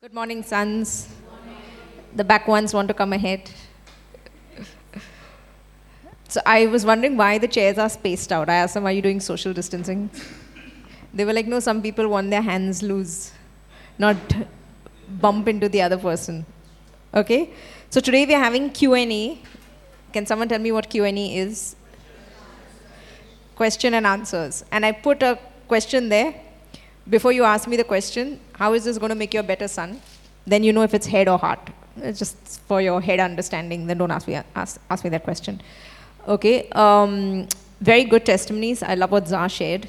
Good morning, sons. The back ones want to come ahead. So I was wondering why the chairs are spaced out. I asked them, Are you doing social distancing? They were like, No, some people want their hands loose, not bump into the other person. Okay? So today we are having Q&A. Can someone tell me what Q&A is? Question and answers. And I put a question there. Before you ask me the question, how is this going to make you a better son? Then you know if it's head or heart. It's just for your head understanding. Then don't ask me ask, ask me that question. Okay. Um, very good testimonies. I love what Zah shared.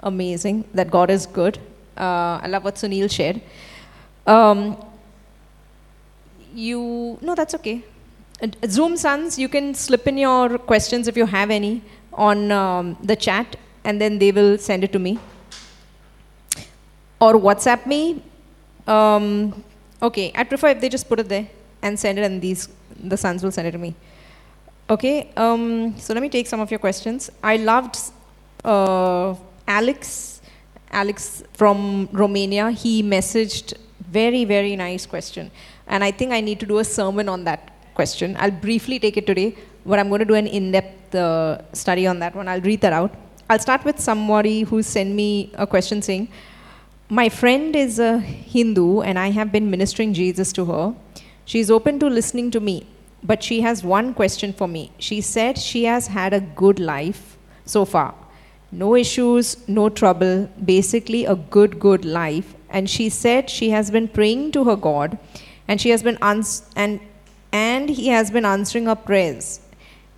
Amazing that God is good. Uh, I love what Sunil shared. Um, you no, that's okay. Zoom sons, you can slip in your questions if you have any on um, the chat, and then they will send it to me or WhatsApp me. Um, okay, I prefer if they just put it there and send it, and these the sons will send it to me. Okay, um, so let me take some of your questions. I loved uh, Alex, Alex from Romania. He messaged very very nice question, and I think I need to do a sermon on that question. I'll briefly take it today, but I'm going to do an in-depth uh, study on that one. I'll read that out. I'll start with somebody who sent me a question saying. My friend is a Hindu and I have been ministering Jesus to her. She's open to listening to me, but she has one question for me. She said she has had a good life so far. No issues, no trouble, basically a good, good life. And she said she has been praying to her God and she has been ans- and and he has been answering her prayers.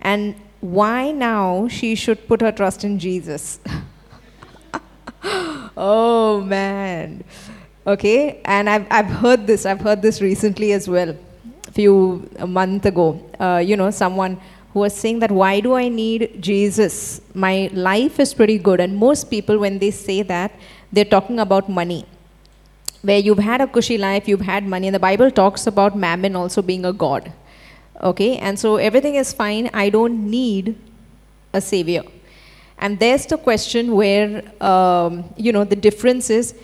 And why now she should put her trust in Jesus? oh man. Okay, and I've, I've heard this, I've heard this recently as well, a few, a month ago. Uh, you know, someone who was saying that, why do I need Jesus? My life is pretty good. And most people, when they say that, they're talking about money. Where you've had a cushy life, you've had money, and the Bible talks about mammon also being a god. Okay, and so everything is fine. I don't need a savior. And there's the question where, um, you know, the difference is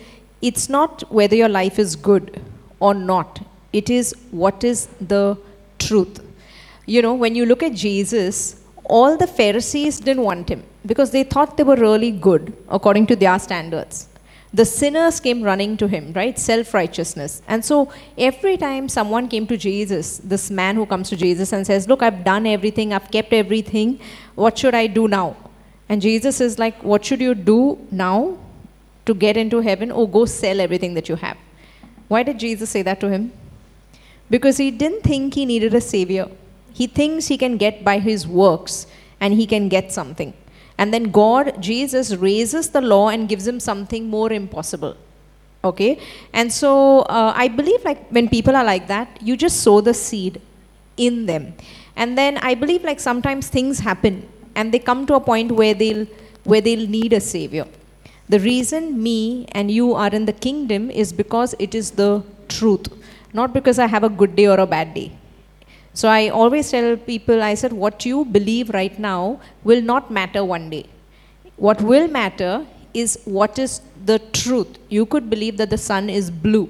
it's not whether your life is good or not, it is what is the truth. You know, when you look at Jesus, all the Pharisees didn't want him because they thought they were really good according to their standards. The sinners came running to him, right? Self righteousness. And so every time someone came to Jesus, this man who comes to Jesus and says, Look, I've done everything, I've kept everything, what should I do now? And Jesus is like, What should you do now to get into heaven? Oh, go sell everything that you have. Why did Jesus say that to him? Because he didn't think he needed a savior. He thinks he can get by his works and he can get something. And then God, Jesus, raises the law and gives him something more impossible. Okay? And so uh, I believe like when people are like that, you just sow the seed in them. And then I believe like sometimes things happen and they come to a point where they'll where they'll need a savior. The reason me and you are in the kingdom is because it is the truth, not because I have a good day or a bad day. So I always tell people, I said, what you believe right now will not matter one day. What will matter is what is the truth. You could believe that the sun is blue,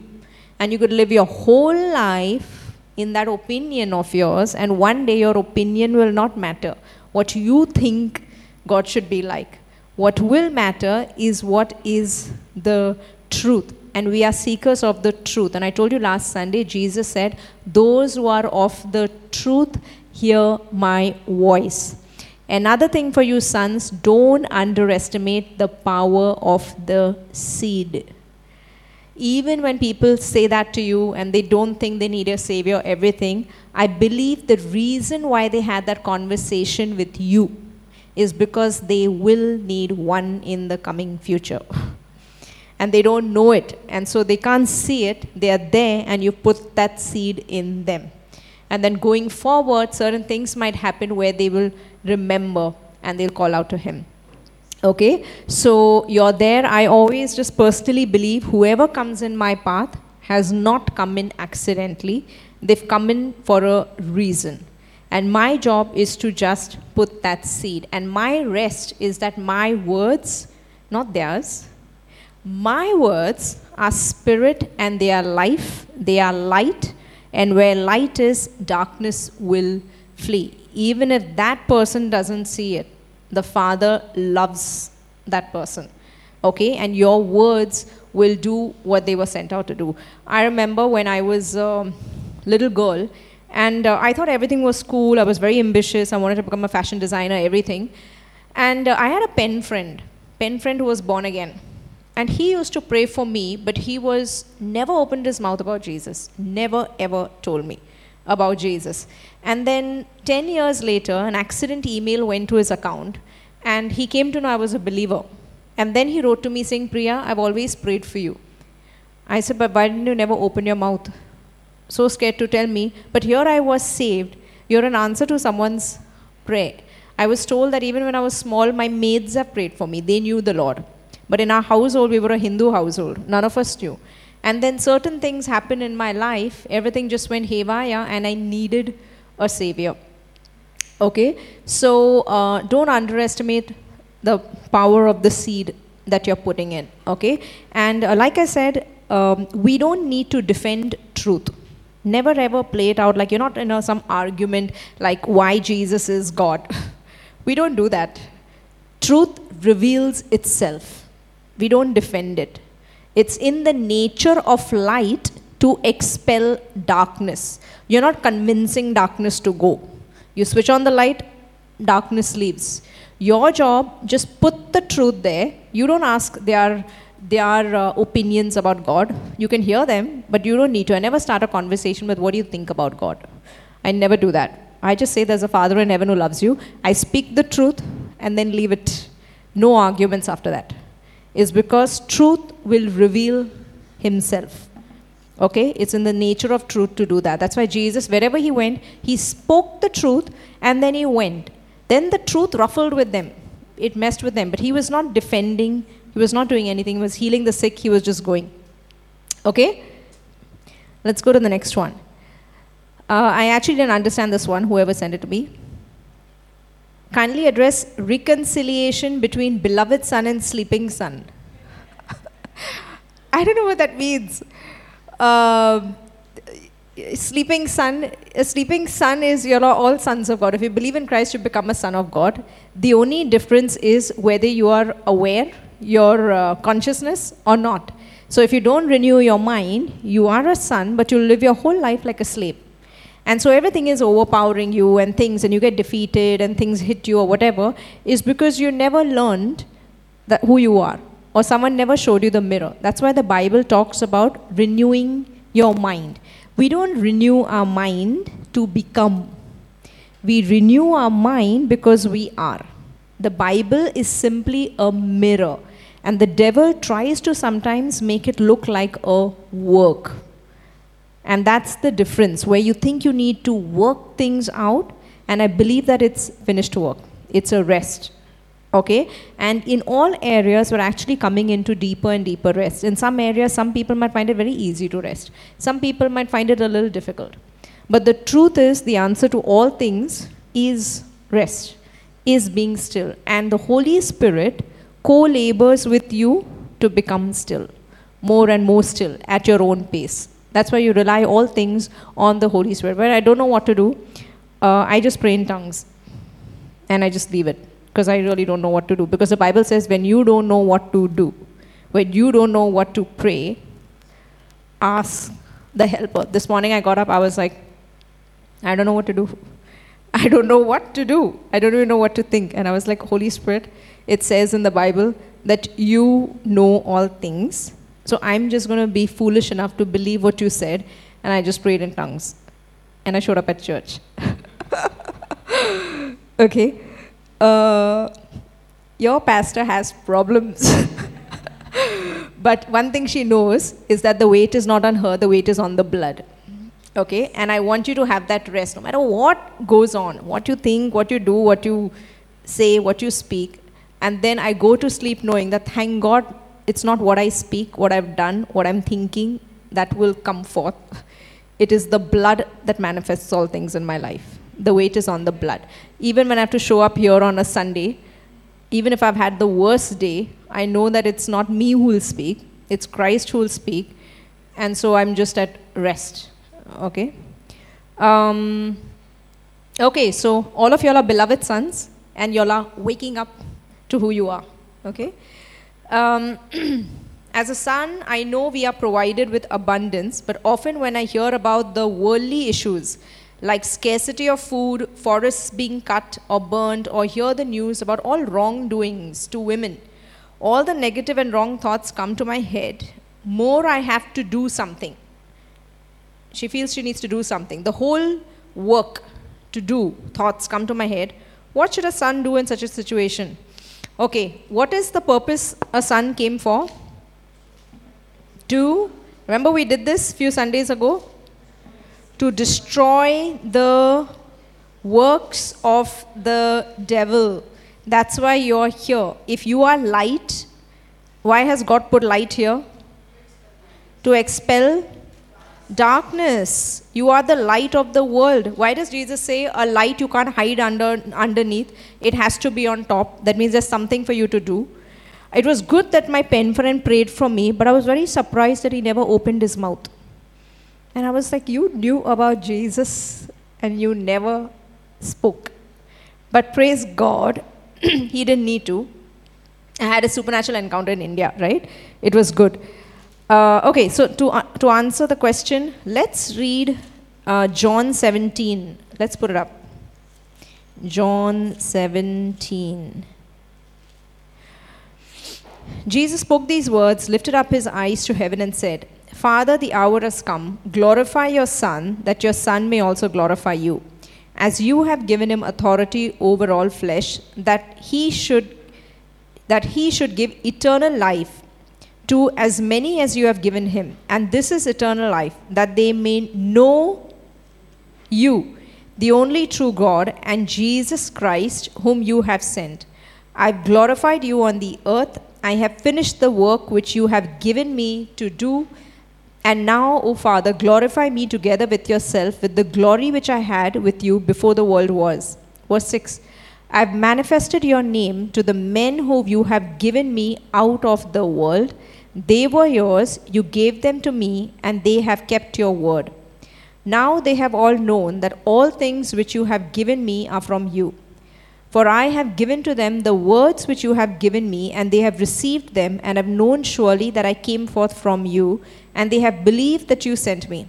and you could live your whole life in that opinion of yours, and one day your opinion will not matter. What you think God should be like. What will matter is what is the truth and we are seekers of the truth. And I told you last Sunday, Jesus said, Those who are of the truth hear my voice. Another thing for you, sons, don't underestimate the power of the seed. Even when people say that to you and they don't think they need a savior, everything, I believe the reason why they had that conversation with you is because they will need one in the coming future. and they don't know it. And so they can't see it. They are there, and you put that seed in them. And then going forward, certain things might happen where they will remember and they'll call out to Him. Okay? So you're there. I always just personally believe whoever comes in my path has not come in accidentally, they've come in for a reason. And my job is to just put that seed. And my rest is that my words, not theirs, My words are spirit and they are life, they are light, and where light is, darkness will flee. Even if that person doesn't see it, the Father loves that person. Okay? And your words will do what they were sent out to do. I remember when I was a little girl, and uh, I thought everything was cool. I was very ambitious. I wanted to become a fashion designer, everything. And uh, I had a pen friend, pen friend who was born again. And he used to pray for me, but he was never opened his mouth about Jesus. Never ever told me about Jesus. And then 10 years later, an accident email went to his account, and he came to know I was a believer. And then he wrote to me saying, Priya, I've always prayed for you. I said, But why didn't you never open your mouth? So scared to tell me. But here I was saved. You're an answer to someone's prayer. I was told that even when I was small, my maids have prayed for me. They knew the Lord. But in our household, we were a Hindu household. None of us knew. And then certain things happened in my life. Everything just went haywire, and I needed a savior. Okay? So uh, don't underestimate the power of the seed that you're putting in. Okay? And uh, like I said, um, we don't need to defend truth. Never ever play it out like you're not in some argument like why Jesus is God. we don't do that. Truth reveals itself we don't defend it. It's in the nature of light to expel darkness. You're not convincing darkness to go. You switch on the light, darkness leaves. Your job, just put the truth there. You don't ask their, their uh, opinions about God. You can hear them, but you don't need to. I never start a conversation with what do you think about God. I never do that. I just say there's a Father in heaven who loves you. I speak the truth and then leave it. No arguments after that is because truth will reveal himself. Okay? It's in the nature of truth to do that. That's why Jesus, wherever he went, he spoke the truth and then he went. Then the truth ruffled with them. It messed with them. But he was not defending, he was not doing anything. He was healing the sick, he was just going. Okay? Let's go to the next one. Uh, I actually didn't understand this one, whoever sent it to me kindly address reconciliation between beloved son and sleeping son. I don't know what that means. Uh, sleeping son, a sleeping son is you're all sons of God. If you believe in Christ, you become a son of God. The only difference is whether you are aware, your uh, consciousness, or not. So if you don't renew your mind, you are a son, but you live your whole life like a slave. And so everything is overpowering you and things, and you get defeated and things hit you or whatever, is because you never learned that who you are, or someone never showed you the mirror. That's why the Bible talks about renewing your mind. We don't renew our mind to become, we renew our mind because we are. The Bible is simply a mirror, and the devil tries to sometimes make it look like a work and that's the difference where you think you need to work things out, and I believe that it's finished work. It's a rest. Okay? And in all areas, we're actually coming into deeper and deeper rest. In some areas, some people might find it very easy to rest, some people might find it a little difficult. But the truth is, the answer to all things is rest, is being still. And the Holy Spirit co labors with you to become still, more and more still at your own pace. That's why you rely all things on the Holy Spirit. Where I don't know what to do, uh, I just pray in tongues and I just leave it because I really don't know what to do. Because the Bible says when you don't know what to do, when you don't know what to pray, ask the helper. This morning I got up, I was like, I don't know what to do. I don't know what to do. I don't even know what to think. And I was like, Holy Spirit, it says in the Bible that you know all things so I'm just going to be foolish enough to believe what you said, and I just prayed in tongues. And I showed up at church. okay. Uh, your pastor has problems. but one thing she knows is that the weight is not on her, the weight is on the blood. Okay? And I want you to have that rest no matter what goes on, what you think, what you do, what you say, what you speak. And then I go to sleep knowing that thank God it's not what I speak, what I've done, what I'm thinking that will come forth. It is the blood that manifests all things in my life. The weight is on the blood. Even when I have to show up here on a Sunday, even if I've had the worst day, I know that it's not me who will speak, it's Christ who will speak. And so I'm just at rest. Okay? Um, okay, so all of y'all are beloved sons, and y'all are waking up to who you are. Okay? Um, as a son, I know we are provided with abundance, but often when I hear about the worldly issues, like scarcity of food, forests being cut or burned, or hear the news about all wrongdoings to women, all the negative and wrong thoughts come to my head. More I have to do something. She feels she needs to do something. The whole work to do thoughts come to my head. What should a son do in such a situation? Okay, what is the purpose a son came for? To, remember we did this few Sundays ago? To destroy the works of the devil. That's why you're here. If you are light, why has God put light here? To expel darkness. You are the light of the world. Why does Jesus say a light you can't hide under underneath? It has to be on top. That means there's something for you to do. It was good that my pen friend prayed for me, but I was very surprised that he never opened his mouth. And I was like, You knew about Jesus and you never spoke. But praise God, he didn't need to. I had a supernatural encounter in India, right? It was good. Uh, okay, so to, uh, to answer the question, let's read uh, John 17. Let's put it up. John 17. Jesus spoke these words, lifted up his eyes to heaven, and said, Father, the hour has come. Glorify your Son, that your Son may also glorify you. As you have given him authority over all flesh, that he should that he should give eternal life to as many as you have given him. And this is eternal life, that they may know you, the only true God, and Jesus Christ, whom you have sent. I've glorified you on the earth. I have finished the work which you have given me to do and now, O Father, glorify me together with yourself with the glory which I had with you before the world was. Verse 6 I have manifested your name to the men whom you have given me out of the world. They were yours, you gave them to me, and they have kept your word. Now they have all known that all things which you have given me are from you. For I have given to them the words which you have given me, and they have received them, and have known surely that I came forth from you, and they have believed that you sent me.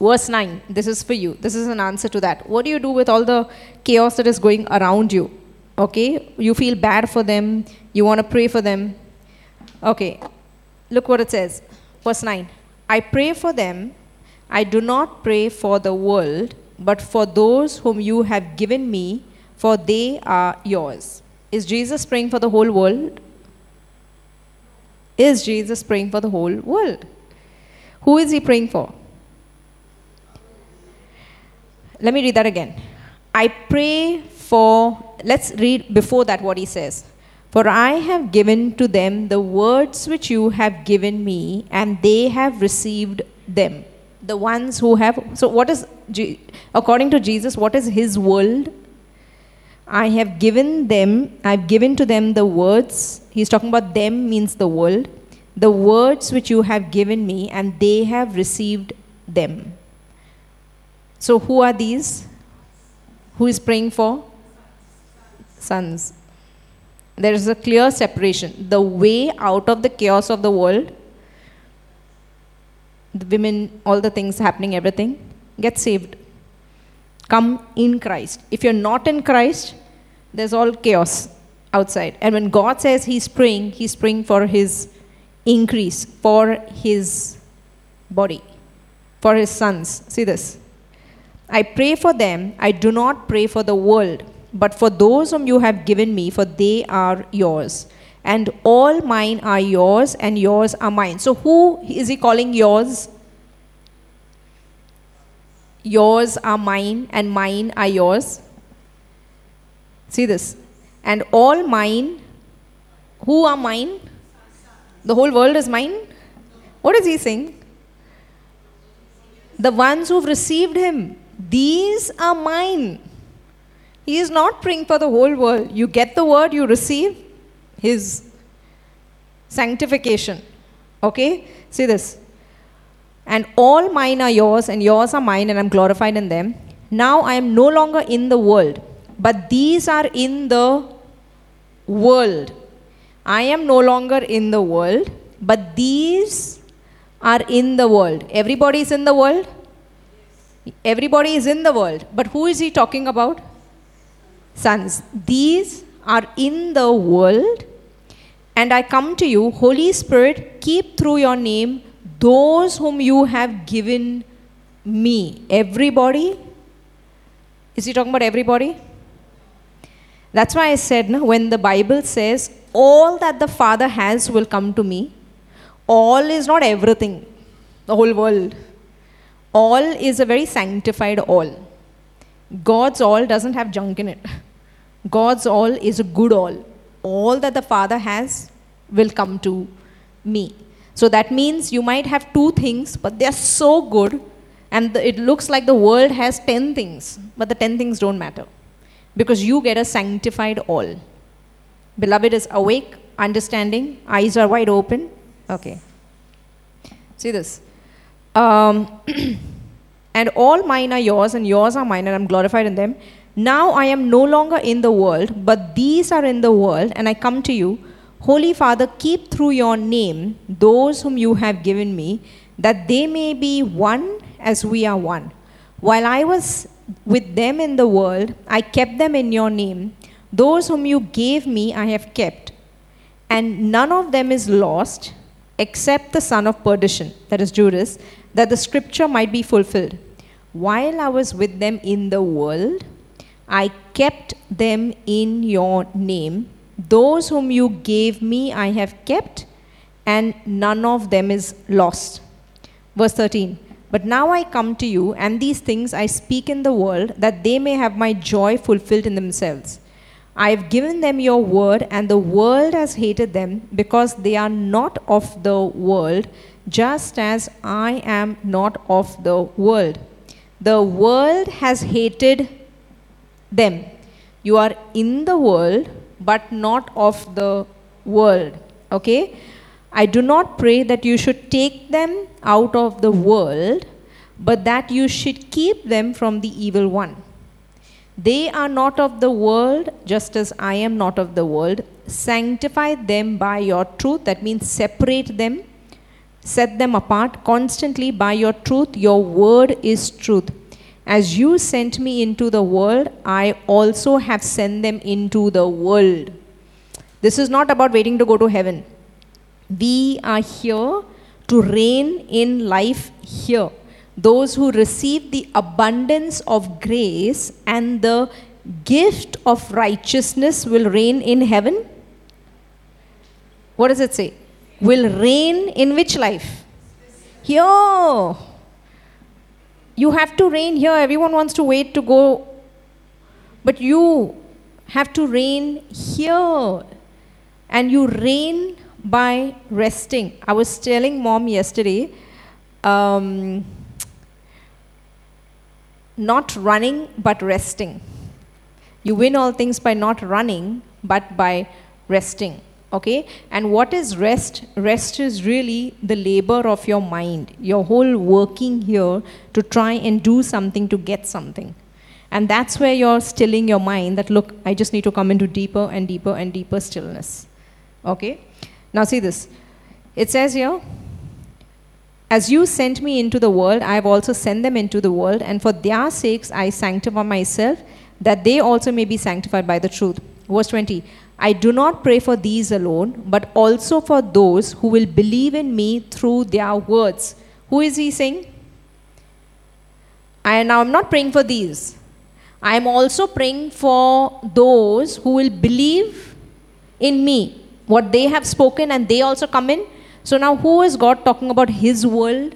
Verse 9, this is for you. This is an answer to that. What do you do with all the chaos that is going around you? Okay, you feel bad for them, you want to pray for them. Okay, look what it says. Verse 9 I pray for them, I do not pray for the world, but for those whom you have given me, for they are yours. Is Jesus praying for the whole world? Is Jesus praying for the whole world? Who is he praying for? Let me read that again. I pray for, let's read before that what he says. For I have given to them the words which you have given me, and they have received them. The ones who have. So, what is, according to Jesus, what is his world? I have given them, I've given to them the words. He's talking about them, means the world the words which you have given me, and they have received them. So, who are these? Who is praying for? Sons. There is a clear separation. The way out of the chaos of the world, the women, all the things happening, everything, get saved. Come in Christ. If you're not in Christ, there's all chaos outside. And when God says He's praying, He's praying for His increase for his body, for his sons. See this. I pray for them, I do not pray for the world, but for those whom you have given me, for they are yours. And all mine are yours, and yours are mine. So, who is he calling yours? Yours are mine, and mine are yours. See this. And all mine, who are mine? The whole world is mine? What is he saying? The ones who've received him, these are mine. He is not praying for the whole world. You get the word, you receive His sanctification. Okay? See this. And all mine are yours, and yours are mine, and I'm glorified in them. Now I am no longer in the world, but these are in the world. I am no longer in the world, but these are in the world. Everybody is in the world? Everybody is in the world. But who is he talking about? Sons. These are in the world, and I come to you, Holy Spirit, keep through your name those whom you have given me. Everybody? Is he talking about everybody? That's why I said, no, when the Bible says, all that the Father has will come to me, all is not everything, the whole world. All is a very sanctified all. God's all doesn't have junk in it. God's all is a good all. All that the Father has will come to me. So that means you might have two things, but they're so good, and it looks like the world has 10 things, but the 10 things don't matter because you get a sanctified all. Beloved is awake, understanding, eyes are wide open. Okay. See this. Um, and all mine are yours, and yours are mine, and I'm glorified in them. Now I am no longer in the world, but these are in the world, and I come to you. Holy Father, keep through your name those whom you have given me, that they may be one as we are one. While I was with them in the world, I kept them in your name. Those whom you gave me, I have kept. And none of them is lost except the son of perdition, that is Judas, that the scripture might be fulfilled. While I was with them in the world, I kept them in your name. Those whom you gave me, I have kept, and none of them is lost. Verse 13 But now I come to you, and these things I speak in the world, that they may have my joy fulfilled in themselves. I have given them your word, and the world has hated them, because they are not of the world, just as I am not of the world. The world has hated them. You are in the world, but not of the world. Okay? I do not pray that you should take them out of the world, but that you should keep them from the evil one. They are not of the world, just as I am not of the world. Sanctify them by your truth, that means separate them, set them apart constantly by your truth. Your word is truth. As you sent me into the world, I also have sent them into the world. This is not about waiting to go to heaven. We are here to reign in life here. Those who receive the abundance of grace and the gift of righteousness will reign in heaven. What does it say? Will reign in which life? Here. You have to reign here. Everyone wants to wait to go. But you have to reign here. And you reign by resting. I was telling mom yesterday, um, not running but resting. You win all things by not running but by resting okay? And what is rest? Rest is really the labor of your mind your whole working here to try and do something to get something. And that's where you're stilling your mind that look i just need to come into deeper and deeper and deeper stillness. Okay? Now see this. It says here as you sent me into the world i have also sent them into the world and for their sakes i sanctify myself that they also may be sanctified by the truth. Verse 20 I do not pray for these alone, but also for those who will believe in me through their words. Who is he saying? I now I'm not praying for these. I am also praying for those who will believe in me, what they have spoken, and they also come in. So now, who is God talking about His world?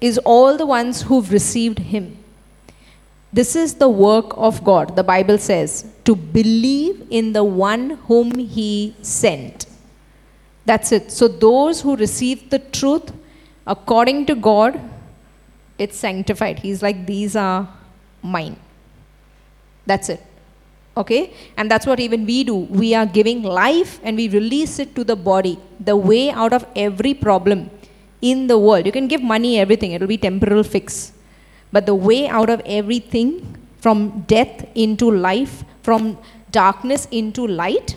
Is all the ones who've received Him. This is the work of God, the Bible says, to believe in the one whom He sent. That's it. So, those who receive the truth according to God, it's sanctified. He's like, These are mine. That's it. Okay? And that's what even we do. We are giving life and we release it to the body, the way out of every problem in the world. You can give money, everything, it'll be temporal fix. But the way out of everything from death into life, from darkness into light,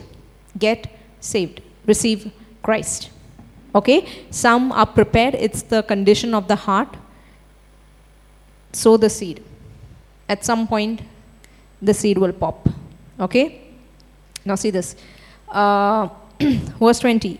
get saved. Receive Christ. Okay? Some are prepared, it's the condition of the heart. Sow the seed. At some point, the seed will pop. Okay? Now, see this. Uh, verse 20.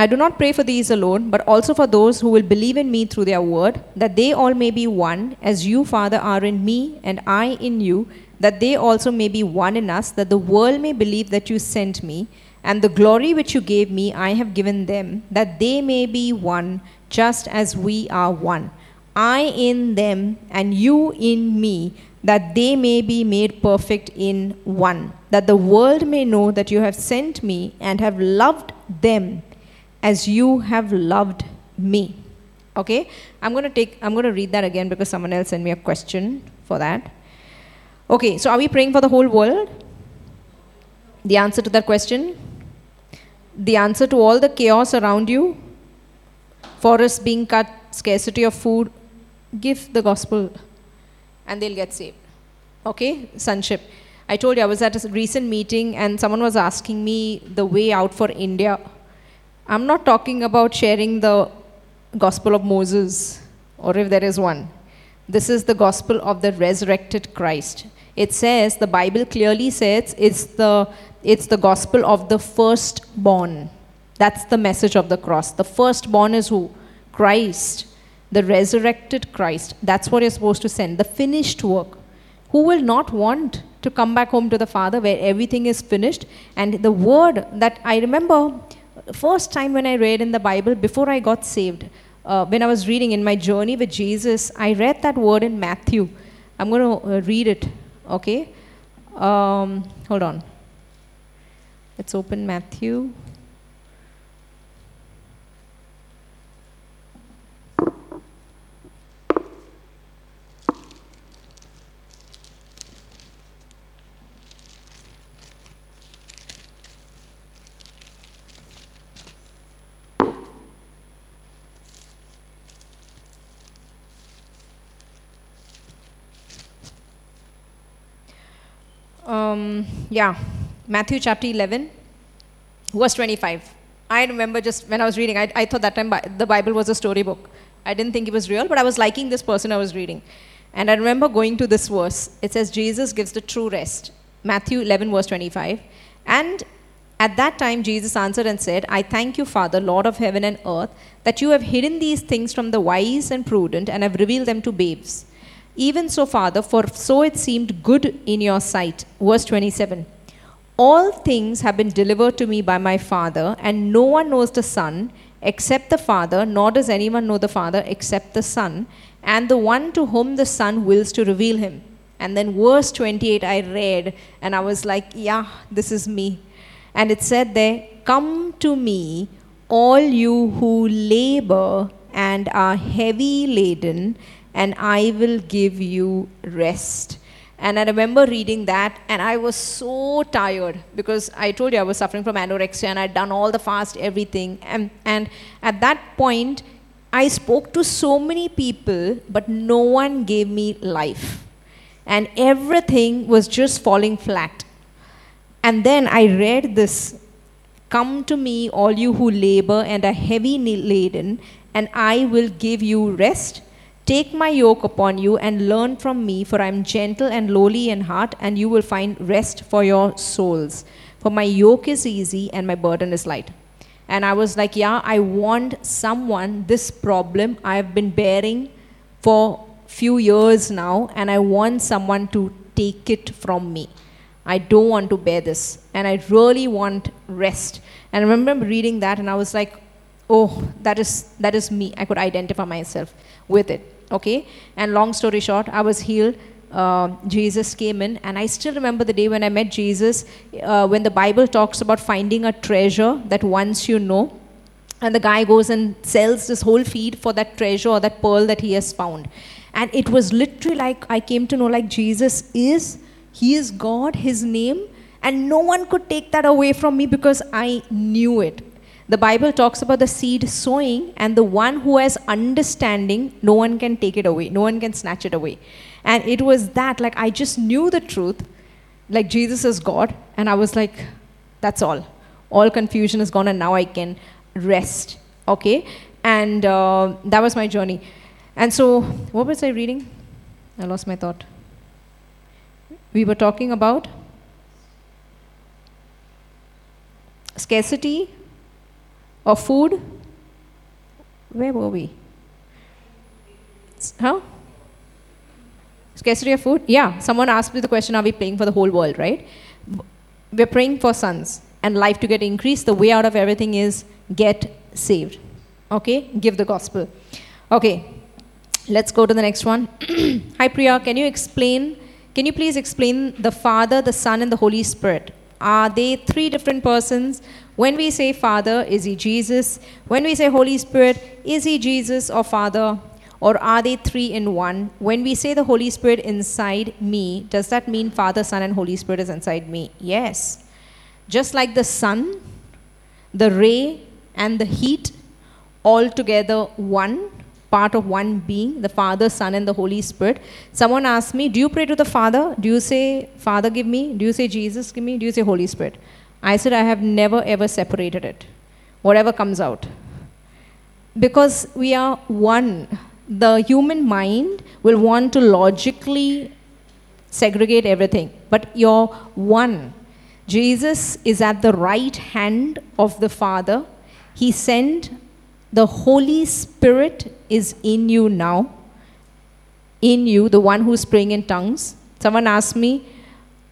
I do not pray for these alone, but also for those who will believe in me through their word, that they all may be one, as you, Father, are in me, and I in you, that they also may be one in us, that the world may believe that you sent me. And the glory which you gave me, I have given them, that they may be one, just as we are one. I in them, and you in me, that they may be made perfect in one. That the world may know that you have sent me and have loved them as you have loved me. Okay? I'm going to take I'm going to read that again because someone else sent me a question for that. Okay, so are we praying for the whole world? The answer to that question? The answer to all the chaos around you? Forests being cut, scarcity of food, give the gospel and they'll get saved. Okay? Sonship. I told you I was at a recent meeting and someone was asking me the way out for India I'm not talking about sharing the gospel of Moses, or if there is one. This is the gospel of the resurrected Christ. It says, the Bible clearly says, it's the, it's the gospel of the firstborn. That's the message of the cross. The firstborn is who? Christ, the resurrected Christ. That's what you're supposed to send, the finished work. Who will not want to come back home to the Father where everything is finished? And the word that I remember first time when I read in the Bible before I got saved, uh, when I was reading in my journey with Jesus, I read that word in Matthew. I'm going to uh, read it, okay? Um, hold on. Let's open Matthew. Um, yeah, Matthew chapter 11, verse 25. I remember just when I was reading, I, I thought that time the Bible was a storybook. I didn't think it was real, but I was liking this person I was reading. And I remember going to this verse. It says, Jesus gives the true rest. Matthew 11, verse 25. And at that time, Jesus answered and said, I thank you, Father, Lord of heaven and earth, that you have hidden these things from the wise and prudent and have revealed them to babes. Even so, Father, for so it seemed good in your sight. Verse 27 All things have been delivered to me by my Father, and no one knows the Son except the Father, nor does anyone know the Father except the Son, and the one to whom the Son wills to reveal him. And then verse 28 I read, and I was like, yeah, this is me. And it said there, Come to me, all you who labor and are heavy laden and I will give you rest. And I remember reading that, and I was so tired because I told you I was suffering from anorexia and I'd done all the fast, everything. And, and at that point, I spoke to so many people, but no one gave me life. And everything was just falling flat. And then I read this Come to me, all you who labor and are heavy laden, and I will give you rest. Take my yoke upon you and learn from me, for I am gentle and lowly in heart, and you will find rest for your souls. For my yoke is easy and my burden is light. And I was like, yeah, I want someone, this problem I've been bearing for few years now, and I want someone to take it from me. I don't want to bear this. And I really want rest. And I remember reading that and I was like, oh, that is that is me. I could identify myself with it okay? And long story short i was healed. Uh, jesus came in. And i still remember the day when i met jesus uh, when the bible talks about finding a treasure that once you know. And the guy goes and sells this whole feed for that treasure or that pearl that he has found. And it was literally like i came to know like jesus is he is god his name. And no one could take that away from me because i knew it the bible talks about the seed sowing and the one who has understanding no one can take it away no one can snatch it away and it was that like i just knew the truth like jesus is god and i was like that's all all confusion is gone and now i can rest. Okay? And uh, that was my journey. And so, what was I reading? I lost my thought. We were talking about scarcity of food. Where were we? Huh? Scarcity of food? Yeah, someone asked me the question are we praying for the whole world, right? We're praying for sons and life to get increased. The way out of everything is get saved. Okay, give the gospel. Okay, let's go to the next one. Hi, Priya, can you explain? Can you please explain the Father, the Son, and the Holy Spirit? Are they three different persons? When we say Father, is he Jesus? When we say Holy Spirit, is he Jesus or Father? Or are they three in one? When we say the Holy Spirit inside me, does that mean Father, Son, and Holy Spirit is inside me? Yes. Just like the sun, the ray, and the heat all together one part of one being the father son and the holy spirit someone asked me do you pray to the father do you say father give me do you say jesus give me do you say holy spirit i said i have never ever separated it whatever comes out because we are one the human mind will want to logically segregate everything but you're one jesus is at the right hand of the father he sent the Holy Spirit is in you now. In you, the one who's praying in tongues. Someone asked me,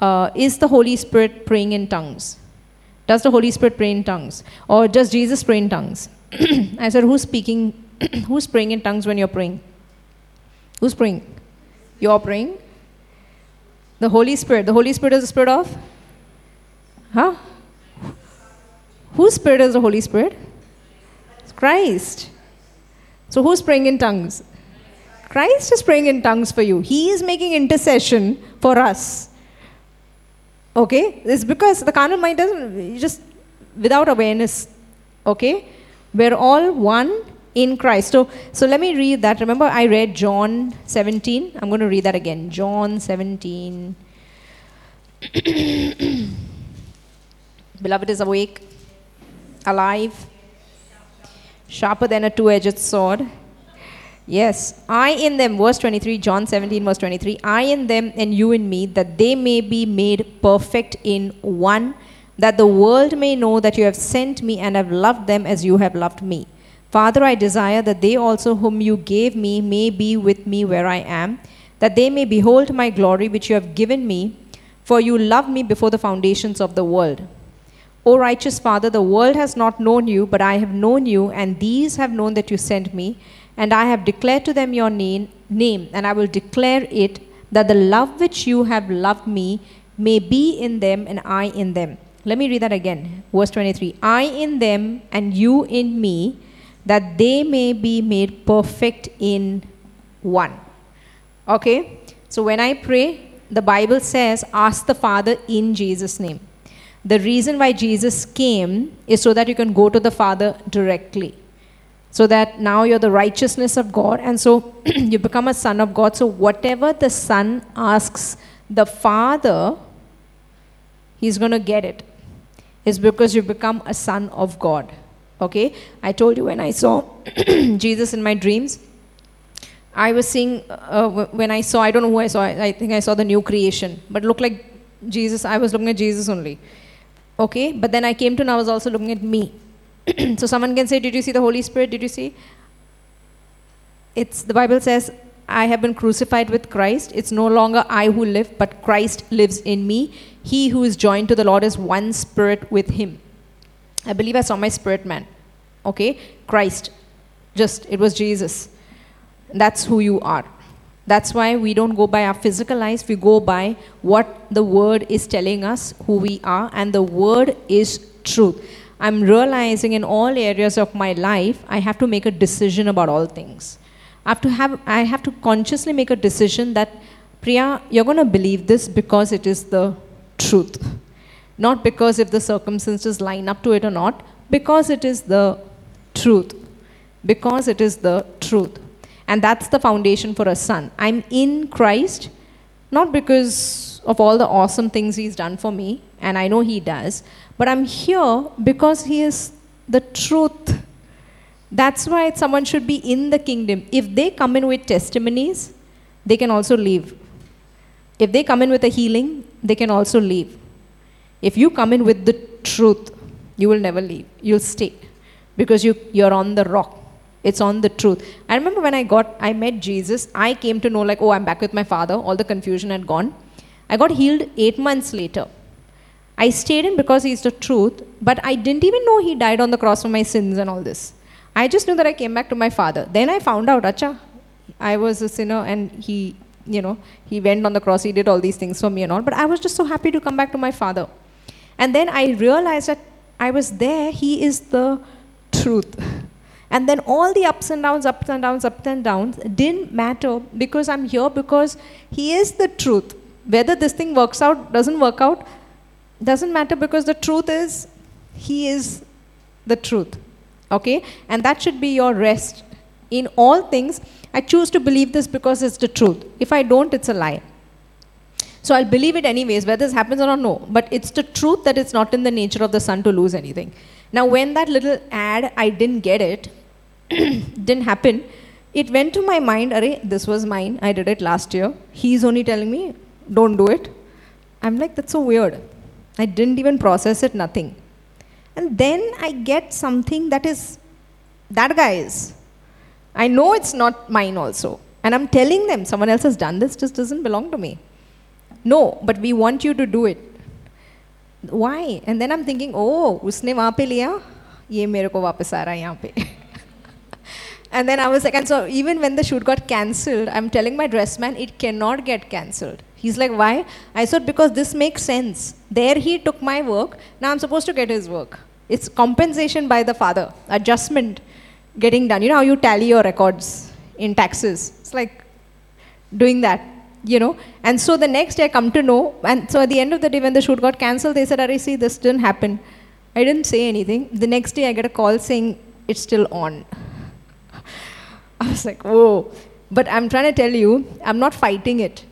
uh, Is the Holy Spirit praying in tongues? Does the Holy Spirit pray in tongues? Or does Jesus pray in tongues? I said, Who's speaking? who's praying in tongues when you're praying? Who's praying? You're praying? The Holy Spirit. The Holy Spirit is the Spirit of? Huh? Whose Spirit is the Holy Spirit? It's Christ. So who's praying in tongues? Christ is praying in tongues for you. He is making intercession for us. Okay? It's because the carnal mind doesn't, just without awareness. Okay? We're all one in Christ. So, so let me read that. Remember, I read John 17. I'm going to read that again. John 17. Beloved is awake, alive sharper than a two edged sword. Yes, I in them, verse 23, John 17, verse 23, I in them and you in me, that they may be made perfect in one, that the world may know that you have sent me and have loved them as you have loved me. Father, I desire that they also whom you gave me may be with me where I am, that they may behold my glory which you have given me, for you loved me before the foundations of the world. O righteous Father, the world has not known you, but I have known you, and these have known that you sent me. And I have declared to them your name, and I will declare it, that the love which you have loved me may be in them, and I in them. Let me read that again. Verse 23 I in them, and you in me, that they may be made perfect in one. Okay? So when I pray, the Bible says, Ask the Father in Jesus' name. The reason why Jesus came is so that you can go to the Father directly. So that now you're the righteousness of God, and so you become a son of God. So, whatever the Son asks the Father, He's going to get it. It's because you become a son of God. Okay? I told you when I saw Jesus in my dreams, I was seeing, uh, when I saw, I don't know who I saw, I, I think I saw the new creation, but looked like Jesus. I was looking at Jesus only. Okay, but then I came to know I was also looking at me. so someone can say, Did you see the Holy Spirit? Did you see? It's the Bible says, I have been crucified with Christ. It's no longer I who live, but Christ lives in me. He who is joined to the Lord is one spirit with him. I believe I saw my spirit man. Okay? Christ. Just, it was Jesus. That's who you are. That's why we don't go by our physical eyes, we go by what the word is telling us who we are, and the word is truth. I'm realizing in all areas of my life, I have to make a decision about all things. I have to have, I have to consciously make a decision that, Priya, you're going to believe this because it is the truth. Not because if the circumstances line up to it or not, because it is the truth. Because it is the truth. And that's the foundation for a son. I'm in Christ, not because of all the awesome things he's done for me, and I know he does, but I'm here because he is the truth. That's why someone should be in the kingdom. If they come in with testimonies, they can also leave. If they come in with a healing, they can also leave. If you come in with the truth, you will never leave. You'll stay because you, you're on the rock. It's on the truth. I remember when I got, I met Jesus, I came to know, like, oh, I'm back with my father. All the confusion had gone. I got healed eight months later. I stayed in because he's the truth, but I didn't even know he died on the cross for my sins and all this. I just knew that I came back to my father. Then I found out, acha, I was a sinner and he, you know, he went on the cross, he did all these things for me and all. But I was just so happy to come back to my father. And then I realized that I was there, he is the truth. And then all the ups and downs, ups and downs, ups and downs didn't matter because I'm here because he is the truth. Whether this thing works out, doesn't work out, doesn't matter because the truth is, He is the truth. Okay? And that should be your rest. In all things, I choose to believe this because it's the truth. If I don't, it's a lie. So I'll believe it anyways, whether this happens or not, no. But it's the truth that it's not in the nature of the son to lose anything. Now, when that little ad, I didn't get it, didn't happen, it went to my mind, Array, this was mine, I did it last year. He's only telling me, don't do it. I'm like, that's so weird. I didn't even process it, nothing. And then I get something that is that guy's. I know it's not mine also. And I'm telling them someone else has done this, just doesn't belong to me. No, but we want you to do it. Why? And then I'm thinking, oh, उसने वहाँ पे लिया ये मेरे को वापस आ रहा है यहाँ पे and then I was like, and so even when the shoot got cancelled, I'm telling my dress man, it cannot get cancelled. He's like, why? I said, because this makes sense. There he took my work, now I'm supposed to get his work. It's compensation by the father, adjustment getting done. You know how you tally your records in taxes? It's like doing that, you know. And so the next day I come to know, and so at the end of the day when the shoot got cancelled, they said, Ari, see, this didn't happen. I didn't say anything. The next day I get a call saying, it's still on. I was like, whoa. But I'm trying to tell you, I'm not fighting it.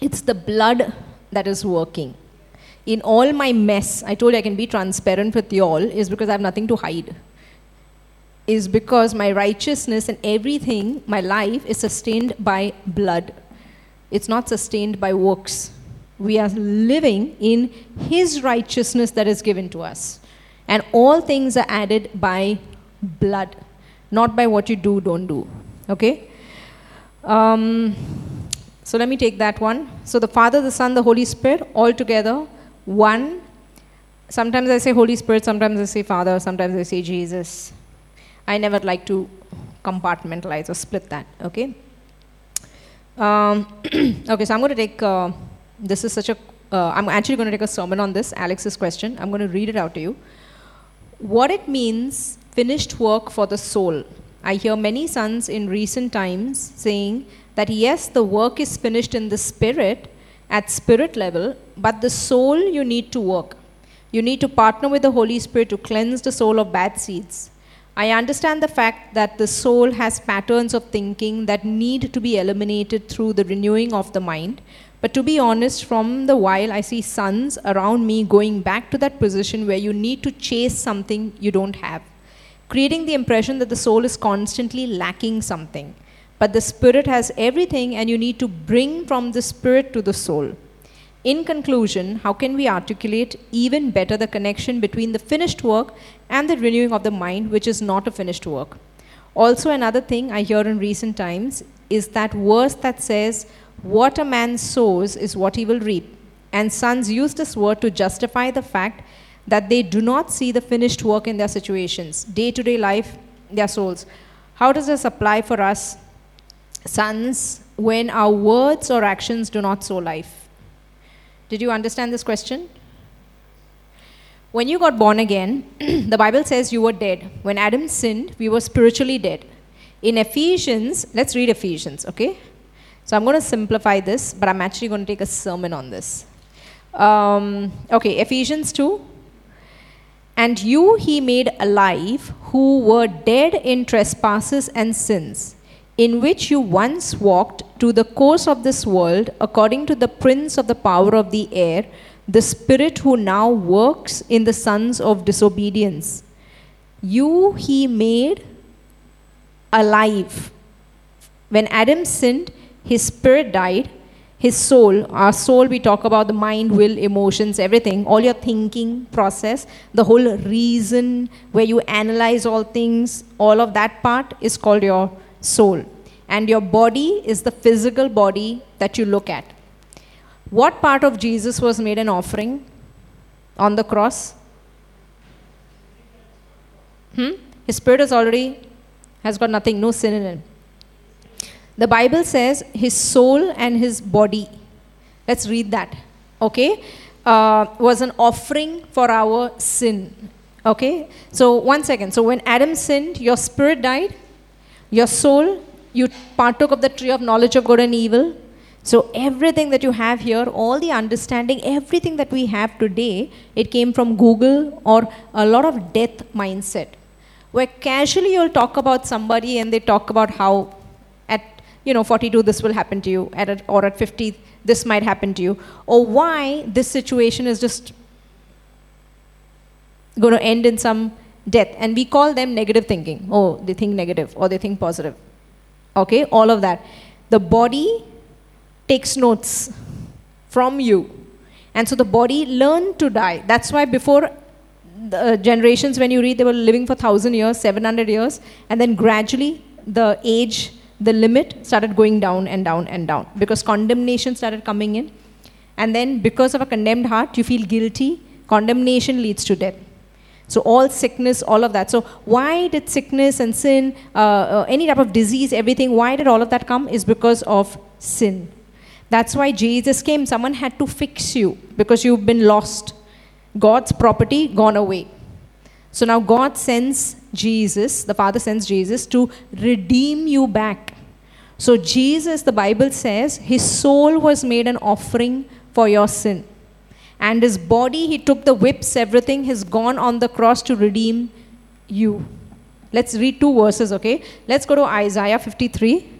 It's the blood that is working. In all my mess, I told you I can be transparent with you all, is because I have nothing to hide. Is because my righteousness and everything, my life, is sustained by blood. It's not sustained by works. We are living in His righteousness that is given to us. And all things are added by blood, not by what you do, don't do. Okay? Um, so let me take that one. So the Father, the Son, the Holy Spirit, all together, one. Sometimes I say Holy Spirit, sometimes I say Father, sometimes I say Jesus. I never like to compartmentalize or split that, okay? Um, okay, so I'm going to take, uh, this is such a, uh, I'm actually going to take a sermon on this, Alex's question. I'm going to read it out to you. What it means, finished work for the soul. I hear many sons in recent times saying that yes, the work is finished in the spirit, at spirit level, but the soul you need to work. You need to partner with the Holy Spirit to cleanse the soul of bad seeds. I understand the fact that the soul has patterns of thinking that need to be eliminated through the renewing of the mind. But to be honest, from the while I see sons around me going back to that position where you need to chase something you don't have, creating the impression that the soul is constantly lacking something. But the Spirit has everything, and you need to bring from the Spirit to the soul. In conclusion, how can we articulate even better the connection between the finished work and the renewing of the mind, which is not a finished work? Also, another thing I hear in recent times is that verse that says, What a man sows is what he will reap. And sons use this word to justify the fact that they do not see the finished work in their situations, day to day life, their souls. How does this apply for us sons when our words or actions do not sow life. Did you understand this question? when you got born again, the Bible says you were dead. When Adam sinned, we were spiritually dead. In Ephesians, let's read Ephesians, okay? So I'm going to simplify this, but I'm actually going to take a sermon on this. Um, okay, Ephesians 2. And you he made alive who were dead in trespasses and sins, in which you once walked to the course of this world, according to the prince of the power of the air, the spirit who now works in the sons of disobedience. You he made alive. When Adam sinned, his spirit died his soul, our soul, we talk about the mind, will, emotions, everything, all your thinking process, the whole reason where you analyze all things, all of that part is called your soul. And your body is the physical body that you look at. What part of Jesus was made an offering on the cross? Hmm? His spirit is already has got nothing, no sin in it. The Bible says his soul and his body, let's read that, okay, uh, was an offering for our sin. Okay, so one second. So when Adam sinned, your spirit died, your soul, you partook of the tree of knowledge of good and evil. So everything that you have here, all the understanding, everything that we have today, it came from Google or a lot of death mindset. Where casually you'll talk about somebody and they talk about how you know, 42, this will happen to you, at a, or at 50, this might happen to you, or why this situation is just going to end in some death. And we call them negative thinking. Oh, they think negative, or they think positive. Okay, all of that. The body takes notes from you. And so the body learned to die. That's why before the uh, generations, when you read, they were living for 1,000 years, 700 years, and then gradually the age the limit started going down and down and down because condemnation started coming in. And then, because of a condemned heart, you feel guilty. Condemnation leads to death. So, all sickness, all of that. So, why did sickness and sin, uh, uh, any type of disease, everything, why did all of that come? Is because of sin. That's why Jesus came. Someone had to fix you because you've been lost. God's property gone away. So now God sends Jesus, the Father sends Jesus to redeem you back. So, Jesus, the Bible says, his soul was made an offering for your sin. And his body, he took the whips, everything, has gone on the cross to redeem you. Let's read two verses, okay? Let's go to Isaiah 53.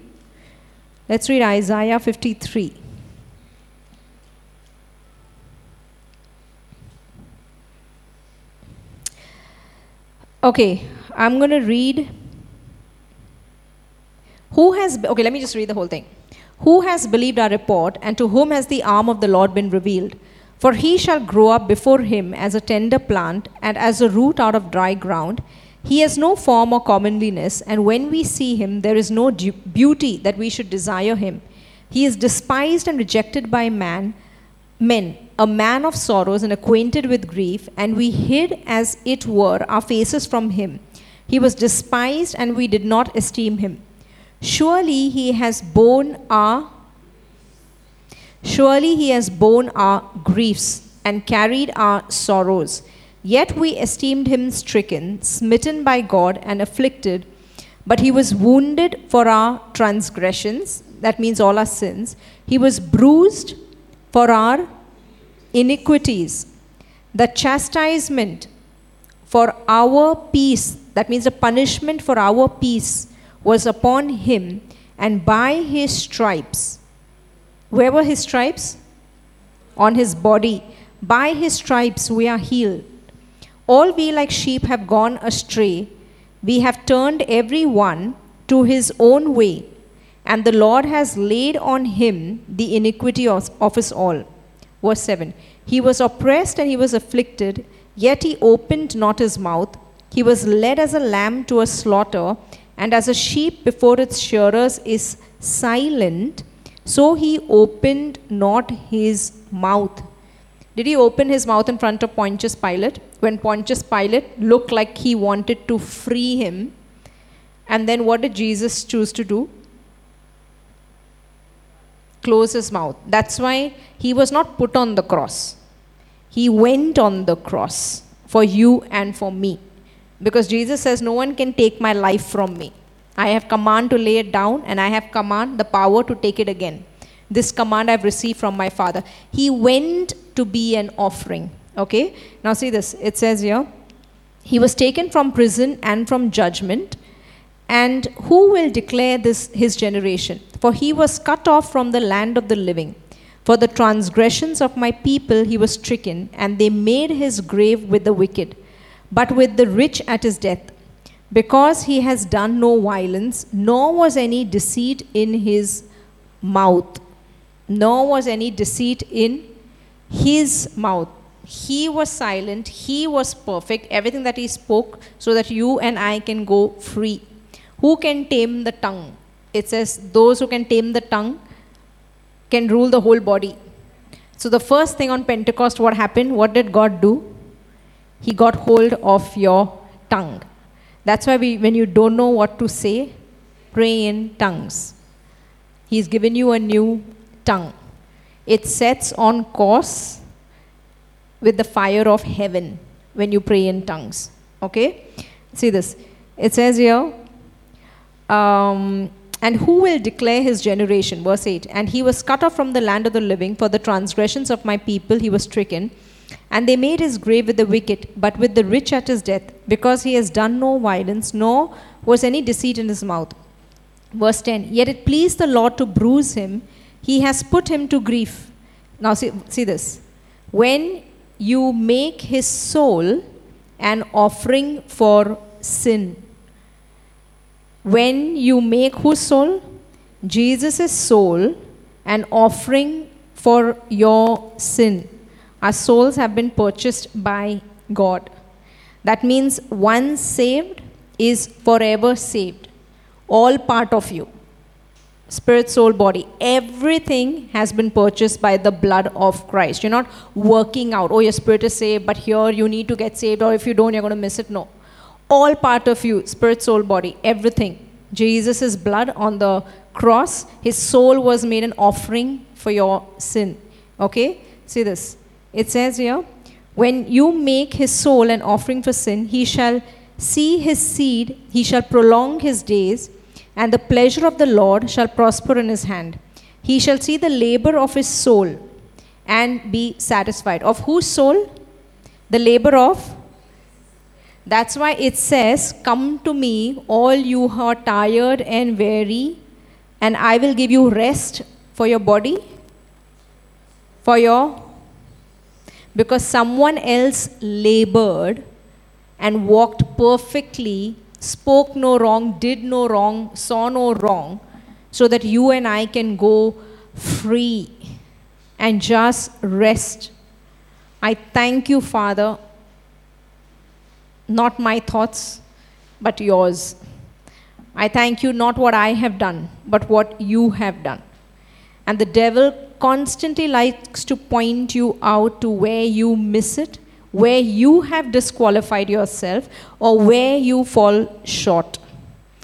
Let's read Isaiah 53. Okay, I'm going to read. Who has, okay, let me just read the whole thing. Who has believed our report, and to whom has the arm of the Lord been revealed? For he shall grow up before him as a tender plant, and as a root out of dry ground. He has no form or comeliness, and when we see him, there is no beauty that we should desire him. He is despised and rejected by man, men, a man of sorrows and acquainted with grief, and we hid as it were our faces from him. He was despised, and we did not esteem him. Surely he has borne our surely he has borne our griefs and carried our sorrows. Yet we esteemed him stricken, smitten by God, and afflicted. But he was wounded for our transgressions, that means all our sins. He was bruised for our iniquities. The chastisement for our peace, that means the punishment for our peace, was upon him, and by his stripes, where were his stripes? On his body. By his stripes we are healed. All we like sheep have gone astray. We have turned every one to his own way, and the Lord has laid on him the iniquity of, of us all. Verse 7 He was oppressed and he was afflicted, yet he opened not his mouth. He was led as a lamb to a slaughter, and as a sheep before its shearers is silent, so he opened not his mouth. Did he open his mouth in front of Pontius Pilate when Pontius Pilate looked like he wanted to free him? And then what did Jesus choose to do? close his mouth. That's why he was not put on the cross. He went on the cross for you and for me. Because Jesus says, No one can take my life from me. I have command to lay it down, and I have command the power to take it again. This command I've received from my Father. He went to be an offering. Okay? Now see this. It says here, He was taken from prison and from judgment. And who will declare this his generation? For he was cut off from the land of the living. For the transgressions of my people he was stricken, and they made his grave with the wicked, but with the rich at his death. Because he has done no violence, nor was any deceit in his mouth, nor was any deceit in his mouth. He was silent, he was perfect, everything that he spoke, so that you and I can go free. Who can tame the tongue? It says, Those who can tame the tongue can rule the whole body. So, the first thing on Pentecost, what happened? What did God do? He got hold of your tongue. That's why we, when you don't know what to say, pray in tongues. He's given you a new tongue. It sets on course with the fire of heaven when you pray in tongues. Okay? See this. It says here, um, and who will declare his generation? Verse 8. And he was cut off from the land of the living. For the transgressions of my people he was stricken. And they made his grave with the wicked, but with the rich at his death, because he has done no violence, nor was any deceit in his mouth. Verse 10 Yet it pleased the Lord to bruise him, he has put him to grief. Now, see, see this. When you make his soul an offering for sin, when you make whose soul? Jesus' soul an offering for your sin. Our souls have been purchased by God. That means once saved is forever saved. All part of you. Spirit, soul, body. Everything has been purchased by the blood of Christ. You're not working out, oh, your spirit is saved, but here you need to get saved, or if you don't, you're going to miss it. No all part of you spirit, soul, body, everything. Jesus' blood on the cross, his soul was made an offering for your sin. Okay? See this. It says here, when you make his soul an offering for sin, he shall see his seed, he shall prolong his days, and the pleasure of the Lord shall prosper in his hand. He shall see the labor of his soul and be satisfied. Of whose soul? The labor of that's why it says, Come to me, all you who are tired and weary, and I will give you rest for your body, for your. Because someone else labored and walked perfectly, spoke no wrong, did no wrong, saw no wrong, so that you and I can go free and just rest. I thank you, Father, not my thoughts, but yours. I thank you not what I have done, but what you have done. And the devil constantly likes to point you out to where you miss it, where you have disqualified yourself, or where you fall short.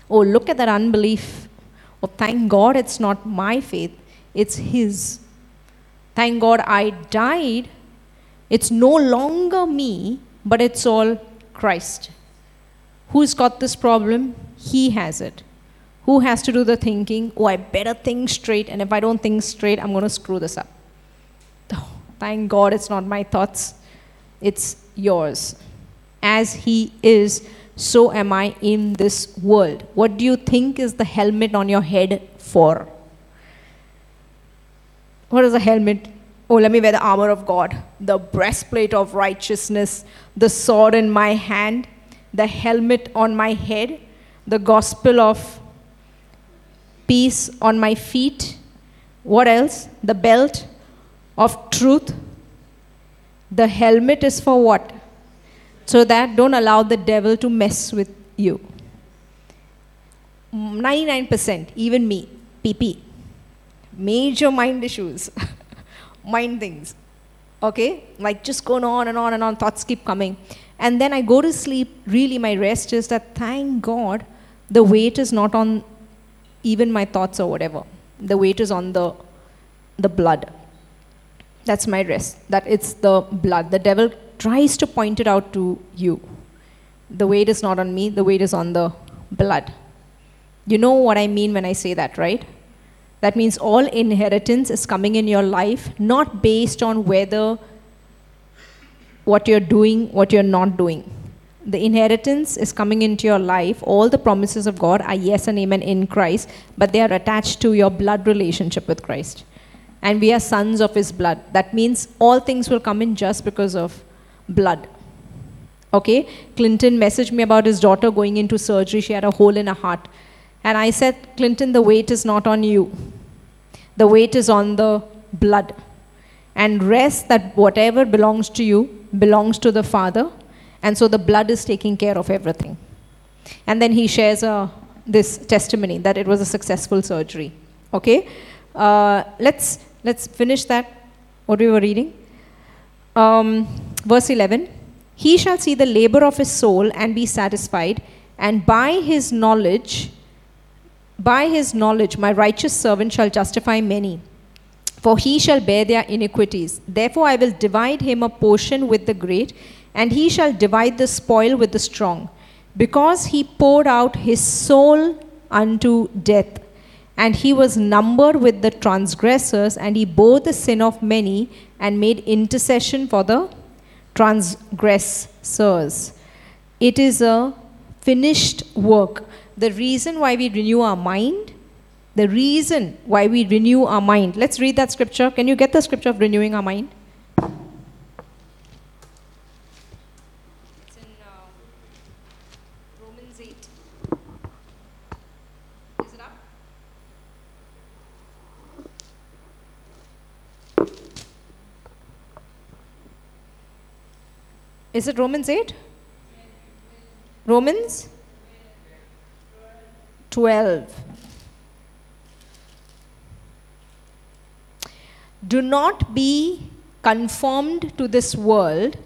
Oh, look at that unbelief. Oh, thank God it's not my faith, it's His. Thank God I died. It's no longer me, but it's all Christ. Who's got this problem? He has it. Who has to do the thinking? Oh, I better think straight, and if I don't think straight, I'm going to screw this up. Oh, thank God it's not my thoughts, it's yours. As He is, so am I in this world. What do you think is the helmet on your head for? What is a helmet Oh, let me wear the armor of God, the breastplate of righteousness, the sword in my hand, the helmet on my head, the gospel of peace on my feet. What else? The belt of truth. The helmet is for what? So that don't allow the devil to mess with you. 99%, even me, PP, major mind issues. mind things. Okay? Like just going on and on and on, thoughts keep coming. And then I go to sleep, really, my rest is that thank God the weight is not on even my thoughts or whatever. The weight is on the, the blood. That's my rest. That it's the blood. The devil tries to point it out to you. The weight is not on me, the weight is on the blood. You know what I mean when I say that, right? That means all inheritance is coming in your life not based on whether what you're doing, what you're not doing. The inheritance is coming into your life. All the promises of God are yes and amen in Christ, but they are attached to your blood relationship with Christ. And we are sons of His blood. That means all things will come in just because of blood. Okay? Clinton messaged me about his daughter going into surgery. She had a hole in her heart. And I said, Clinton, the weight is not on you, the weight is on the blood. And rest that whatever belongs to you belongs to the Father. And so the blood is taking care of everything. And then he shares uh, this testimony that it was a successful surgery. Okay? Uh, let's, let's finish that, what we were reading. Um, verse 11 He shall see the labor of his soul and be satisfied, and by his knowledge, by his knowledge, my righteous servant shall justify many, for he shall bear their iniquities. Therefore, I will divide him a portion with the great, and he shall divide the spoil with the strong, because he poured out his soul unto death. And he was numbered with the transgressors, and he bore the sin of many, and made intercession for the transgressors. It is a finished work the reason why we renew our mind, the reason why we renew our mind. Let's read that scripture. Can you get the scripture of renewing our mind? It's in uh, Romans 8. Is it up? Is it Romans 8? Romans 12. Do not be conformed to this world,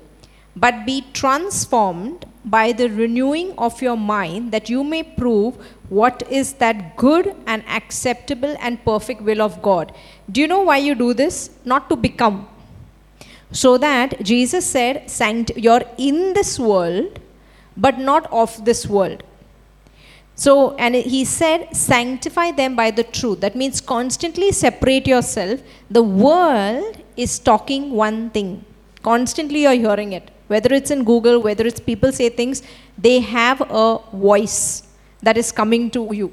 but be transformed by the renewing of your mind, that you may prove what is that good and acceptable and perfect will of God. Do you know why you do this? Not to become. So that Jesus said, Sanct- You're in this world, but not of this world. So, and he said, sanctify them by the truth. That means constantly separate yourself. The world is talking one thing. Constantly you're hearing it. Whether it's in Google, whether it's people say things, they have a voice that is coming to you.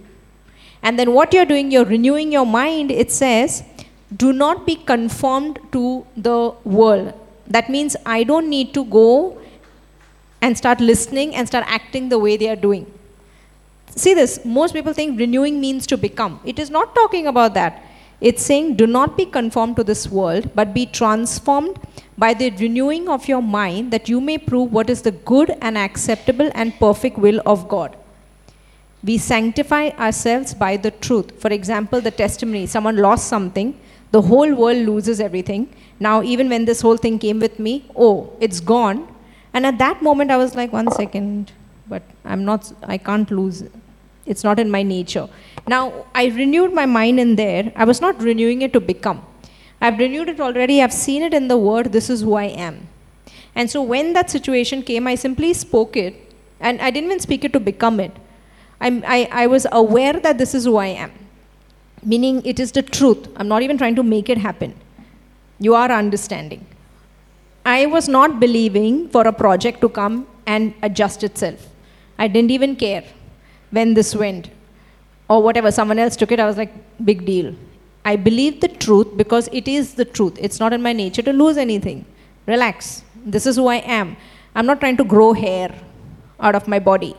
And then what you're doing, you're renewing your mind. It says, do not be conformed to the world. That means I don't need to go and start listening and start acting the way they are doing. See this most people think renewing means to become. It is not talking about that. It's saying do not be conformed to this world but be transformed by the renewing of your mind that you may prove what is the good and acceptable and perfect will of god. We sanctify ourselves by the truth. For example the testimony someone lost something the whole world loses everything now even when this whole thing came with me oh it's gone and at that moment i was like one second but I'm not, I can't lose. It's not in my nature. Now, I renewed my mind in there. I was not renewing it to become. I've renewed it already. I've seen it in the word, this is who I am. And so when that situation came, I simply spoke it, and I didn't even speak it to become it. I'm, I, I was aware that this is who I am, meaning it is the truth. I'm not even trying to make it happen. You are understanding. I was not believing for a project to come and adjust itself. I didn't even care when this went or whatever. Someone else took it. I was like, big deal. I believe the truth because it is the truth. It's not in my nature to lose anything. Relax. This is who I am. I'm not trying to grow hair out of my body.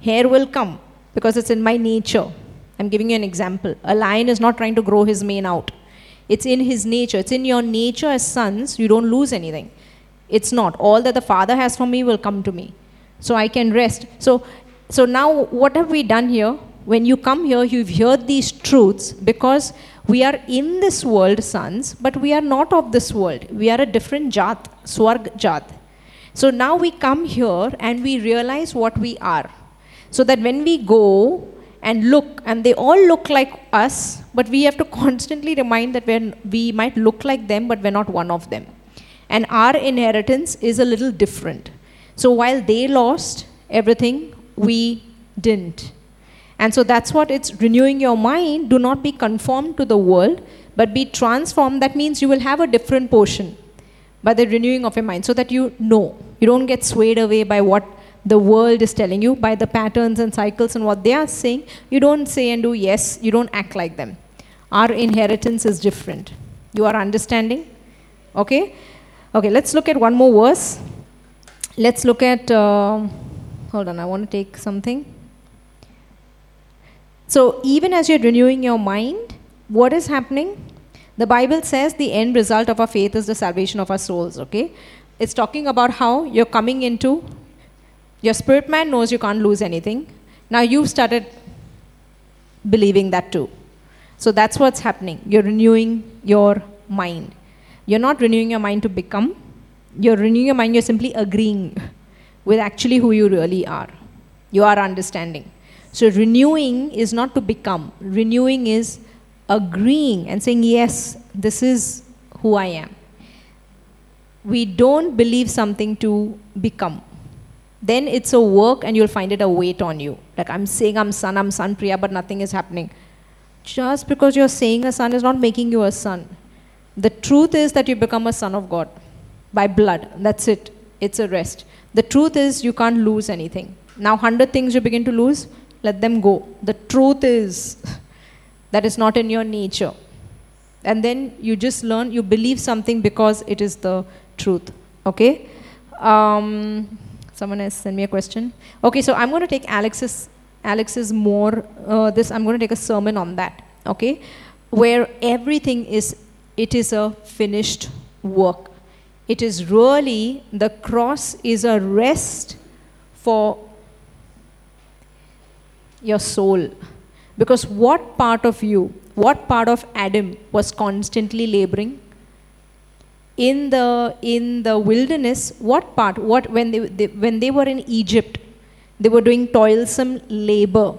Hair will come because it's in my nature. I'm giving you an example. A lion is not trying to grow his mane out. It's in his nature. It's in your nature as sons. You don't lose anything. It's not. All that the Father has for me will come to me so I can rest. So, so now what have we done here? When you come here, you've heard these truths because we are in this world, sons, but we are not of this world. We are a different jat, swarg jat. So now we come here and we realize what we are. So that when we go and look, and they all look like us, but we have to constantly remind that we we might look like them, but we're not one of them. And our inheritance is a little different. So while they lost everything, we didn't. And so that's what it's renewing your mind. Do not be conformed to the world, but be transformed. That means you will have a different portion by the renewing of your mind so that you know. You don't get swayed away by what the world is telling you, by the patterns and cycles and what they are saying. You don't say and do yes, you don't act like them. Our inheritance is different. You are understanding? Okay? Okay, let's look at one more verse. Let's look at, uh, hold on, I want to take something. So, even as you're renewing your mind, what is happening? The Bible says the end result of our faith is the salvation of our souls, okay? It's talking about how you're coming into your spirit man knows you can't lose anything. Now you've started believing that too. So that's what's happening. You're renewing your mind. You're not renewing your mind to become, you're renewing your mind, you're simply agreeing with actually who you really are. You are understanding. So renewing is not to become, renewing is agreeing and saying, Yes, this is who I am. We don't believe something to become. Then it's a work and you'll find it a weight on you. Like I'm saying I'm son, I'm son Priya, but nothing is happening. Just because you're saying a son is not making you a son. The truth is that you become a son of God by blood. That's it. It's a rest. The truth is you can't lose anything. Now, 100 things you begin to lose, let them go. The truth is that is not in your nature. And then you just learn, you believe something because it is the truth. Okay? Um, someone has sent me a question. Okay, so I'm going to take Alex's, Alex's more, uh, this, I'm going to take a sermon on that. Okay? Where everything is, it is a finished work. It is really, the cross is a rest for your soul. Because what part of you, what part of Adam was constantly laboring? In the, in the wilderness, what part, what, when they, they, when they were in Egypt, they were doing toilsome labor,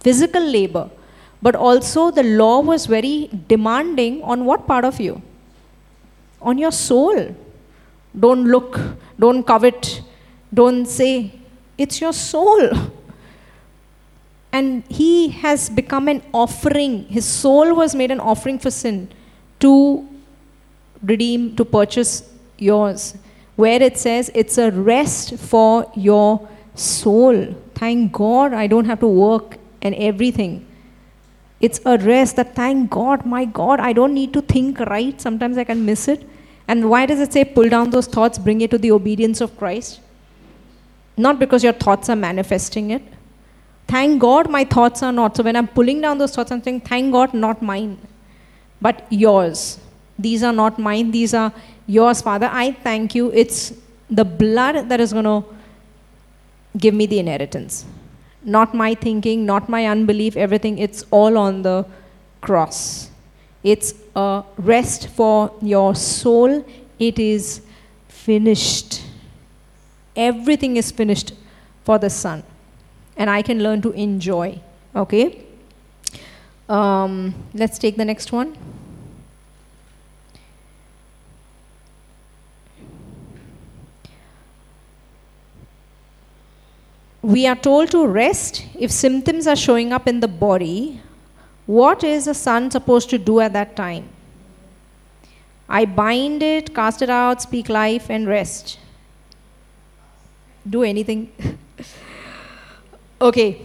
physical labor, but also the law was very demanding on what part of you? On your soul. Don't look, don't covet, don't say, it's your soul. And he has become an offering. His soul was made an offering for sin to redeem, to purchase yours. Where it says it's a rest for your soul. Thank God I don't have to work and everything. It's a rest that thank God, my God, I don't need to think right. Sometimes I can miss it. And why does it say pull down those thoughts, bring it to the obedience of Christ? Not because your thoughts are manifesting it, Thank God my thoughts are not. So when I'm pulling down those thoughts, I'm saying, thank God, not mine, but yours. These are not mine, these are yours, Father. I thank you. It's the blood that is going to give me the inheritance. Not my thinking, not my unbelief, everything. It's all on the cross. It's a rest for your soul. It is finished. Everything is finished for the Son and I can learn to enjoy. Okay? Um, let's take the next one. We are told to rest if symptoms are showing up in the body. What is a son supposed to do at that time? I bind it, cast it out, speak life, and rest. Do anything. Okay,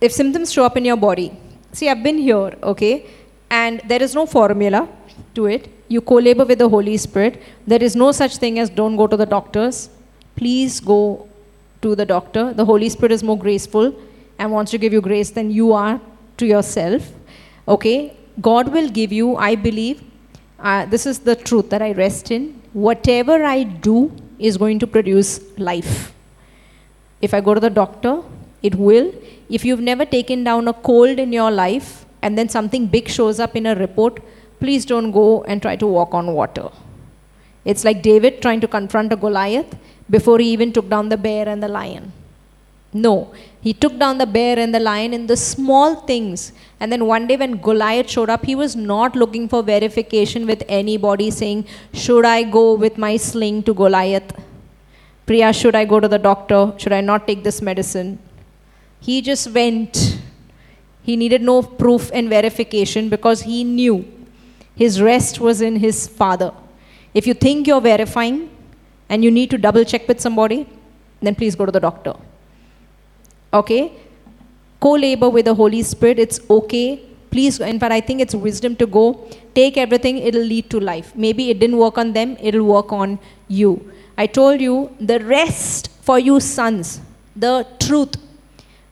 if symptoms show up in your body, see, I've been here, okay, and there is no formula to it. You co labor with the Holy Spirit. There is no such thing as don't go to the doctors. Please go to the doctor. The Holy Spirit is more graceful and wants to give you grace than you are to yourself. Okay, God will give you, I believe, uh, this is the truth that I rest in. Whatever I do is going to produce life. If I go to the doctor, it will. If you've never taken down a cold in your life and then something big shows up in a report, please don't go and try to walk on water. It's like David trying to confront a Goliath before he even took down the bear and the lion. No, He took down the bear and the lion in the small things. And then one day when Goliath showed up, he was not looking for verification with anybody saying, Should I go with my sling to Goliath? Priya, should I go to the doctor? Should I not take this medicine? He just went. He needed no proof and verification because he knew his rest was in his Father. If you think you're verifying and you need to double check with somebody, then please go to the doctor. Okay? Co labor with the Holy Spirit, it's okay. Please, in fact, I think it's wisdom to go. Take everything, it'll lead to life. Maybe it didn't work on them, it'll work on you. I told you the rest for you sons, the truth.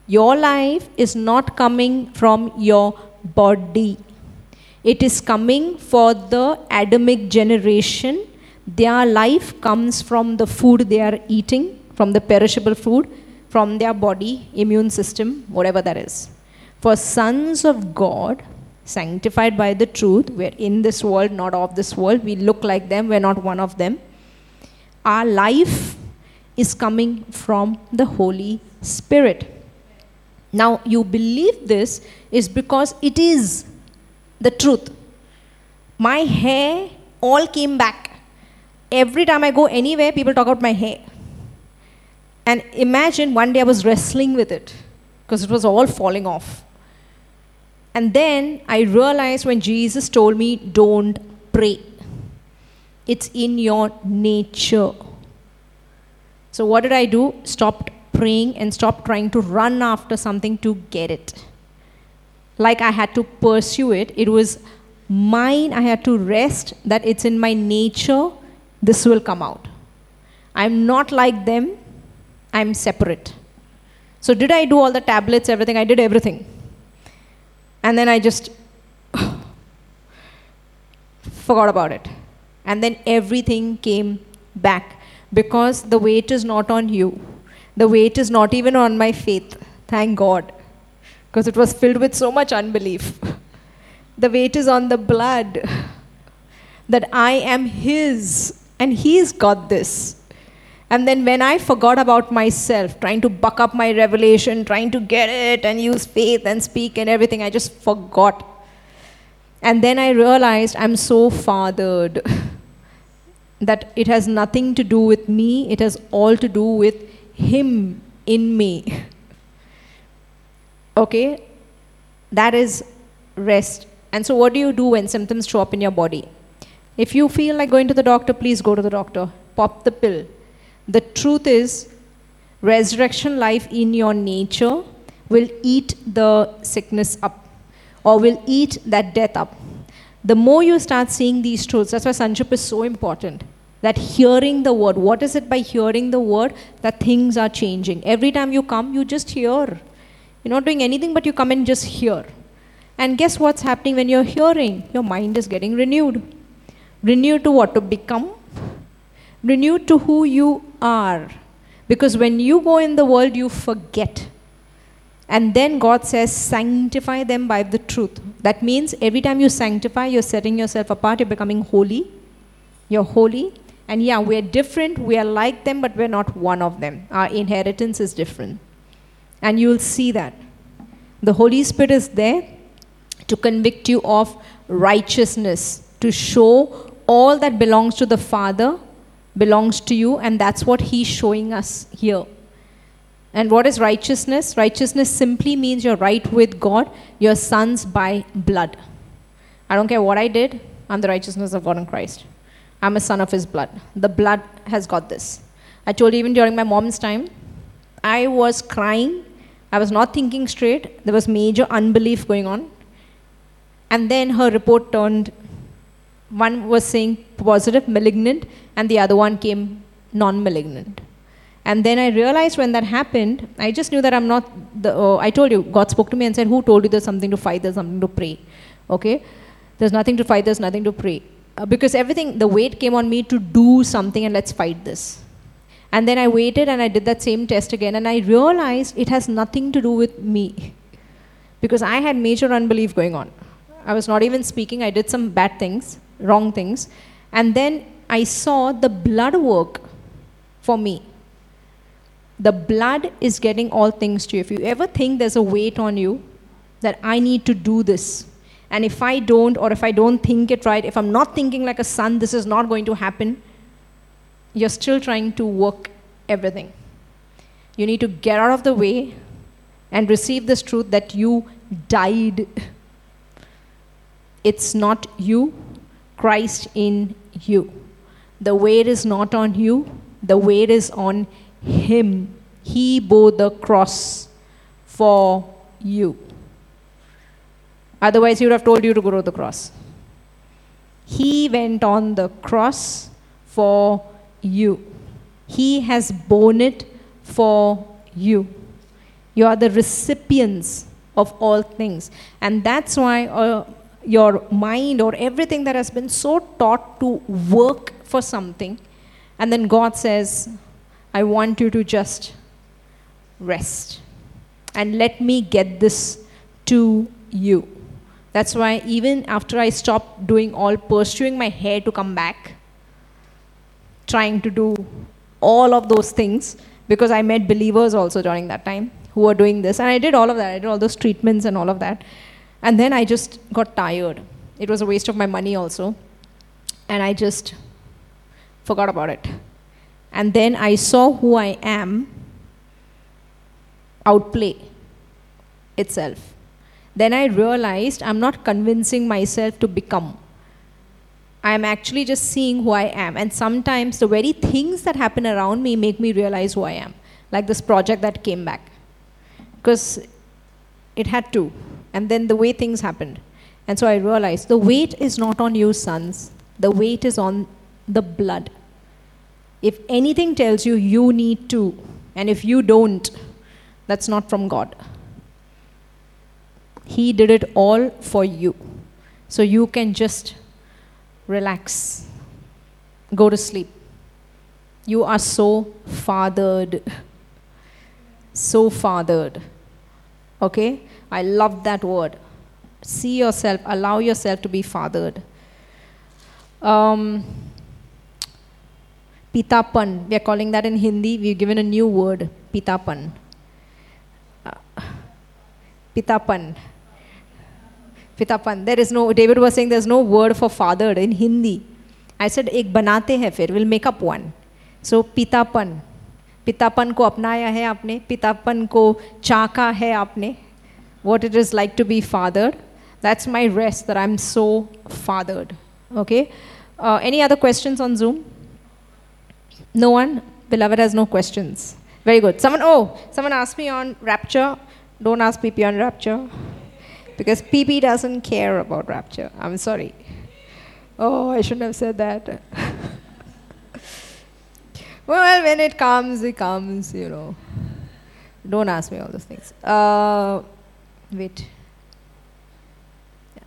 Your life is not coming from your body. It is coming for the Adamic generation. Their life comes from the food they are eating, from the perishable food, from their body, immune system, whatever that is. For sons of God, sanctified by the truth, we're in this world, not of this world. We look like them, we're not one of them our life is coming from the Holy Spirit. Now, you believe this is because it is the truth. My hair all came back. Every time I go anywhere, people talk about my hair. And imagine one day I was wrestling with it because it was all falling off. And then I realized when Jesus told me, don't pray. It's in your nature. So, what did I do? Stopped praying and stopped trying to run after something to get it. Like I had to pursue it. It was mine. I had to rest that it's in my nature. This will come out. I'm not like them. I'm separate. So, did I do all the tablets, everything? I did everything. And then I just forgot about it. And then everything came back because the weight is not on you. The weight is not even on my faith. Thank God. Because it was filled with so much unbelief. The weight is on the blood. That I am His and He's got this. And then when I forgot about myself, trying to buck up my revelation, trying to get it and use faith and speak and everything, I just forgot. And then I realized I'm so fathered. that it has nothing to do with me, it has all to do with Him in me. Okay? That is rest. And so, what do you do when symptoms show up in your body? If you feel like going to the doctor, please go to the doctor. Pop the pill. The truth is, resurrection life in your nature will eat the sickness up or will eat that death up. The more you start seeing these truths, that's why sonship is so important that hearing the word, what is it by hearing the word? That things are changing. Every time you come, you just hear. You're not doing anything but you come and just hear. And guess what's happening when you're hearing? Your mind is getting renewed. Renewed to what? To become. Renewed to who you are. Because when you go in the world, you forget. And then God says, sanctify them by the truth. That means every time you sanctify, you're setting yourself apart, you're becoming holy. You're holy. And yeah, we're different, we are like them, but we're not one of them. Our inheritance is different. And you'll see that. The Holy Spirit is there to convict you of righteousness, to show all that belongs to the Father belongs to you, and that's what He's showing us here. And what is righteousness? Righteousness simply means you're right with God, you're sons by blood. I don't care what I did, I'm the righteousness of God in Christ. I'm a son of his blood. The blood has got this. I told you even during my mom's time, I was crying. I was not thinking straight. There was major unbelief going on. And then her report turned, one was saying positive, malignant, and the other one came non malignant. And then I realized when that happened, I just knew that I'm not the. Uh, I told you, God spoke to me and said, Who told you there's something to fight, there's something to pray? Okay? There's nothing to fight, there's nothing to pray uh, because everything, the weight came on me to do something and let's fight this. And then I waited and I did that same test again and I realized it has nothing to do with me because I had major unbelief going on. I was not even speaking, I did some bad things, wrong things. And then I saw the blood work for me. the blood is getting all things to you. If you ever think there's a weight on you that I need to do this, and if I don't, or if I don't think it right, if I'm not thinking like a son, this is not going to happen, you're still trying to work everything. You need to get out of the way and receive this truth that you died. It's not you, Christ in you. The weight is not on you, the weight is on Him. He bore the cross for you. Otherwise, He would have told you to go to the cross. He went on the cross for you. He has borne it for you. You are the recipients of all things. And that's why uh, your mind or everything that has been so taught to work for something, and then God says, I want you to just rest and let me get this to you. That's why even after I stopped doing all pursuing my hair to come back, trying to do all of those things, because I met believers also during that time who were doing this. And I did all of that. I did all those treatments and all of that. And then I just got tired. It was a waste of my money also. And I just forgot about it. And then I saw who I am outplay itself. Then I realized I'm not convincing myself to become. I'm actually just seeing who I am. And sometimes the very things that happen around me make me realize who I am. Like this project that came back. Because it had to. And then the way things happened. And so I realized the weight is not on you, sons. The weight is on the blood. If anything tells you you need to, and if you don't, that's not from God. He did it all for you. So you can just relax, go to sleep. You are so fathered. So fathered. Okay? I love that word. See yourself, allow yourself to be fathered. Um, Pitapan, we are calling that in Hindi, we've given a new word, Pitapan. Uh, Pitapan. पितापन there is no David was saying there is no word for father in Hindi I said एक बनाते हैं फिर will make up one so पितापन पितापन को अपनाया है आपने पितापन को चाका है आपने what it is like to be fathered. That's my rest that I'm so fathered. Okay? Uh, any other questions on Zoom? No one? Beloved has no questions. Very good. Someone, oh, someone asked me on rapture. Don't ask PP on rapture because PP doesn't care about rapture. I'm sorry. Oh, I shouldn't have said that. well, when it comes, it comes, you know. Don't ask me all those things. Uh, wait.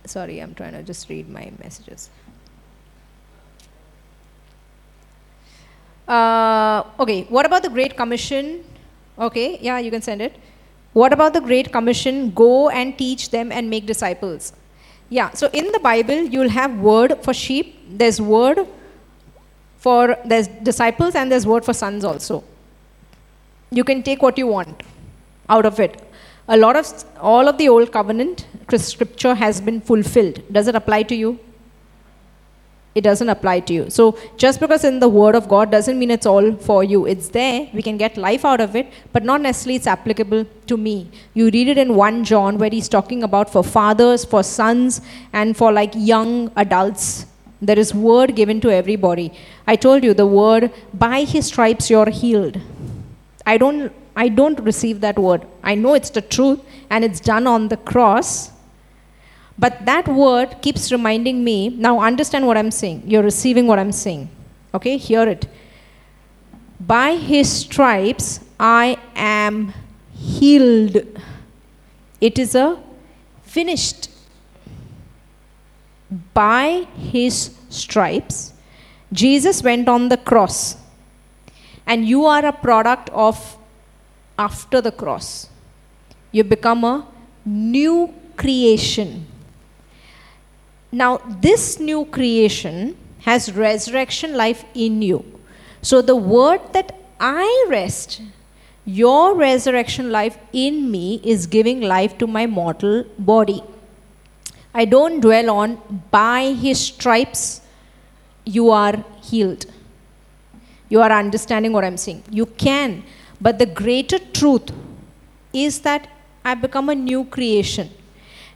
Sorry, I'm trying to just read my messages. Uh, okay, what about the Great Commission? Okay, yeah, you can send it. What about the Great Commission? Go and teach them and make disciples. Yeah, so in the Bible, you'll have word for sheep, there's word for, there's disciples, and there's word for sons also. You can take what you want out of it. A lot of, all of the old covenant scripture has been fulfilled. Does it apply to you? It doesn't apply to you. So just because in the Word of God doesn't mean it's all for you. It's there, we can get life out of it, but not necessarily it's applicable to me. You read it in 1 John where he's talking about for fathers, for sons, and for like young adults. There is word given to everybody. I told you the word, by his stripes you're healed. I don't I don't receive that word. I know it's the truth and it's done on the cross but that word keeps reminding me now, understand what I'm saying. You're receiving what I'm saying. Okay, hear it. By his stripes, I am healed. It is a finished. By his stripes, Jesus went on the cross. And you are a product of after the cross. You become a new creation. Now, this new creation has resurrection life in you. So, the word that I rest Your resurrection life in me is giving life to my mortal body. I don't dwell on by his stripes you are healed. You are understanding what I'm saying. You can, but the greater truth is that I become a new creation.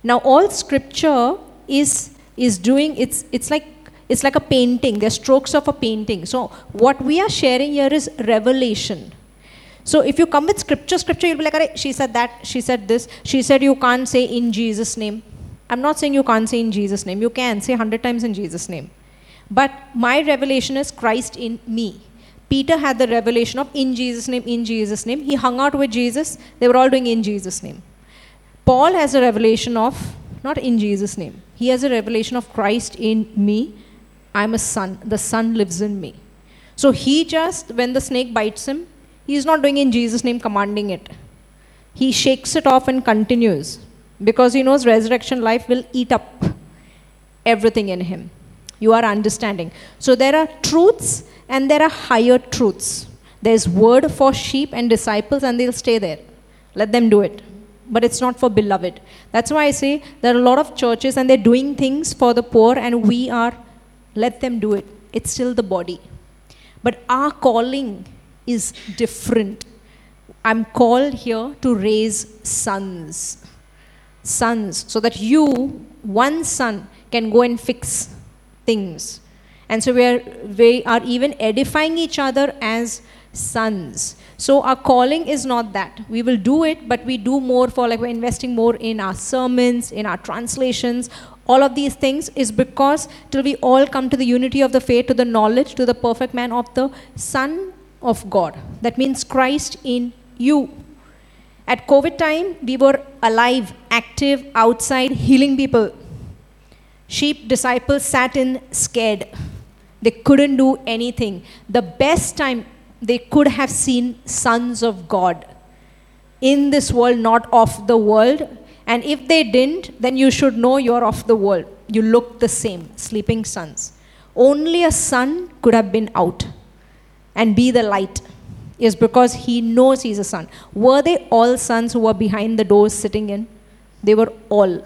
Now all scripture is is doing it's it's like it's like a painting. They're strokes of a painting. So what we are sharing here is revelation. So if you come with scripture, scripture, you'll be like, right, she said that, she said this, she said you can't say in Jesus' name. I'm not saying you can't say in Jesus' name. You can say 100 times in Jesus' name. But my revelation is Christ in me. Peter had the revelation of in Jesus' name, in Jesus' name. He hung out with Jesus. They were all doing in Jesus' name. Paul has a revelation of not in Jesus' name. He has a revelation of Christ in me. I'm a son. The son lives in me. So he just, when the snake bites him, he's not doing in Jesus' name, commanding it. He shakes it off and continues because he knows resurrection life will eat up everything in him. You are understanding. So there are truths and there are higher truths. There's word for sheep and disciples, and they'll stay there. Let them do it but it's not for beloved. That's why I say there are a lot of churches and they're doing things for the poor, and we are, let them do it. It's still the body. But our calling is different. I'm called here to raise sons. Sons, so that you, one son, can go and fix things. And so we are, we are even edifying each other as sons. So our calling is not that. We will do it, but we do more for like we're investing more in our sermons, in our translations. All of these things is because till we all come to the unity of the faith, to the knowledge, to the perfect man of the Son of God. That means Christ in you. At COVID time, we were alive, active, outside, healing people. Sheep disciples sat in scared. They couldn't do anything. The best time they could have seen sons of God in this world, not of the world. And if they didn't, then you should know you're of the world. You look the same, sleeping sons. Only a son could have been out and be the light, is because he knows he's a son. Were they all sons who were behind the doors sitting in? They were all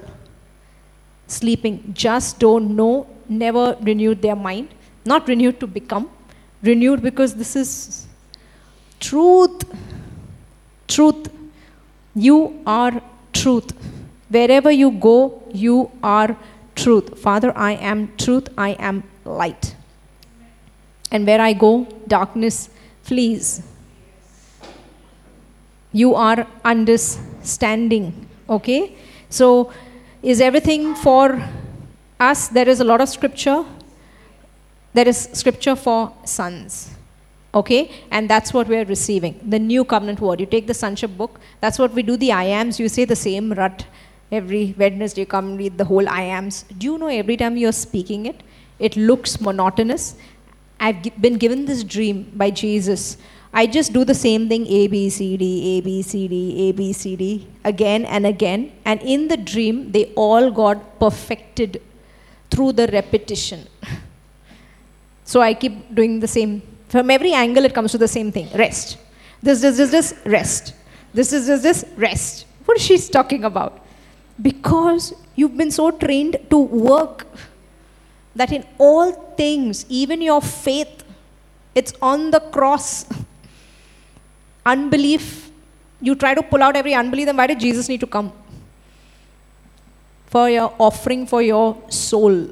sleeping, just don't know, never renewed their mind, not renewed to become, renewed because this is truth. Truth. You are truth. Wherever you go, you are truth. Father, I am truth. I am light. And where I go, darkness flees. You are understanding. Okay? So, is everything for us? There is a lot of scripture there is scripture for sons. Okay? And that's what we're receiving. The new covenant word. You take the sonship book, that's what we do. The I ams, you say the same rut every Wednesday, you come read the whole I ams. Do you know every time you're speaking it, it looks monotonous? I've been given this dream by Jesus. I just do the same thing A, B, C, D, A, B, C, D, A, B, C, D, again and again. And in the dream, they all got perfected through the repetition. So I keep doing the same. From every angle, it comes to the same thing rest. This, this, this, this, rest. This is this, this, rest. What is she talking about? Because you've been so trained to work that in all things, even your faith, it's on the cross. Unbelief, you try to pull out every unbelief, then why did Jesus need to come? For your offering for your soul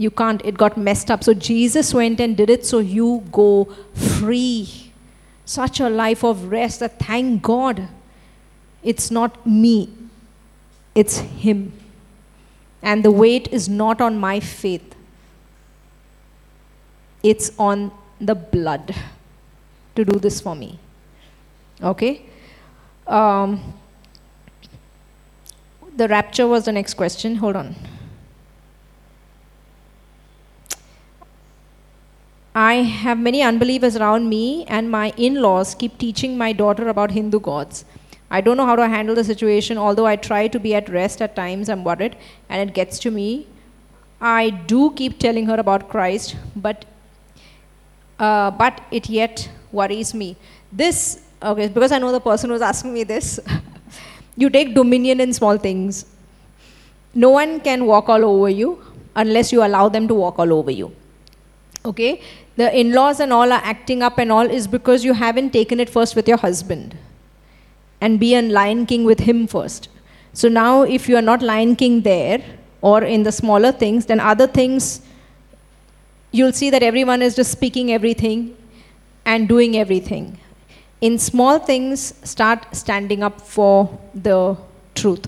you can't, it got messed up. So Jesus went and did it so you go free. Such a life of rest that thank God it's not me, it's Him. And the weight is not on my faith, it's on the blood to do this for me. Okay? Um, the rapture was the next question. Hold on. I have many unbelievers around me, and my in laws keep teaching my daughter about Hindu gods. I don't know how to handle the situation, although I try to be at rest at times, I'm worried, and it gets to me. I do keep telling her about Christ, but, uh, but it yet worries me. This Okay, because I know the person who's asking me this. you take dominion in small things. No one can walk all over you unless you allow them to walk all over you. Okay? The in laws and all are acting up and all is because you haven't taken it first with your husband and be a lion king with him first. So now, if you are not lion king there or in the smaller things, then other things you'll see that everyone is just speaking everything and doing everything. In small things, start standing up for the truth.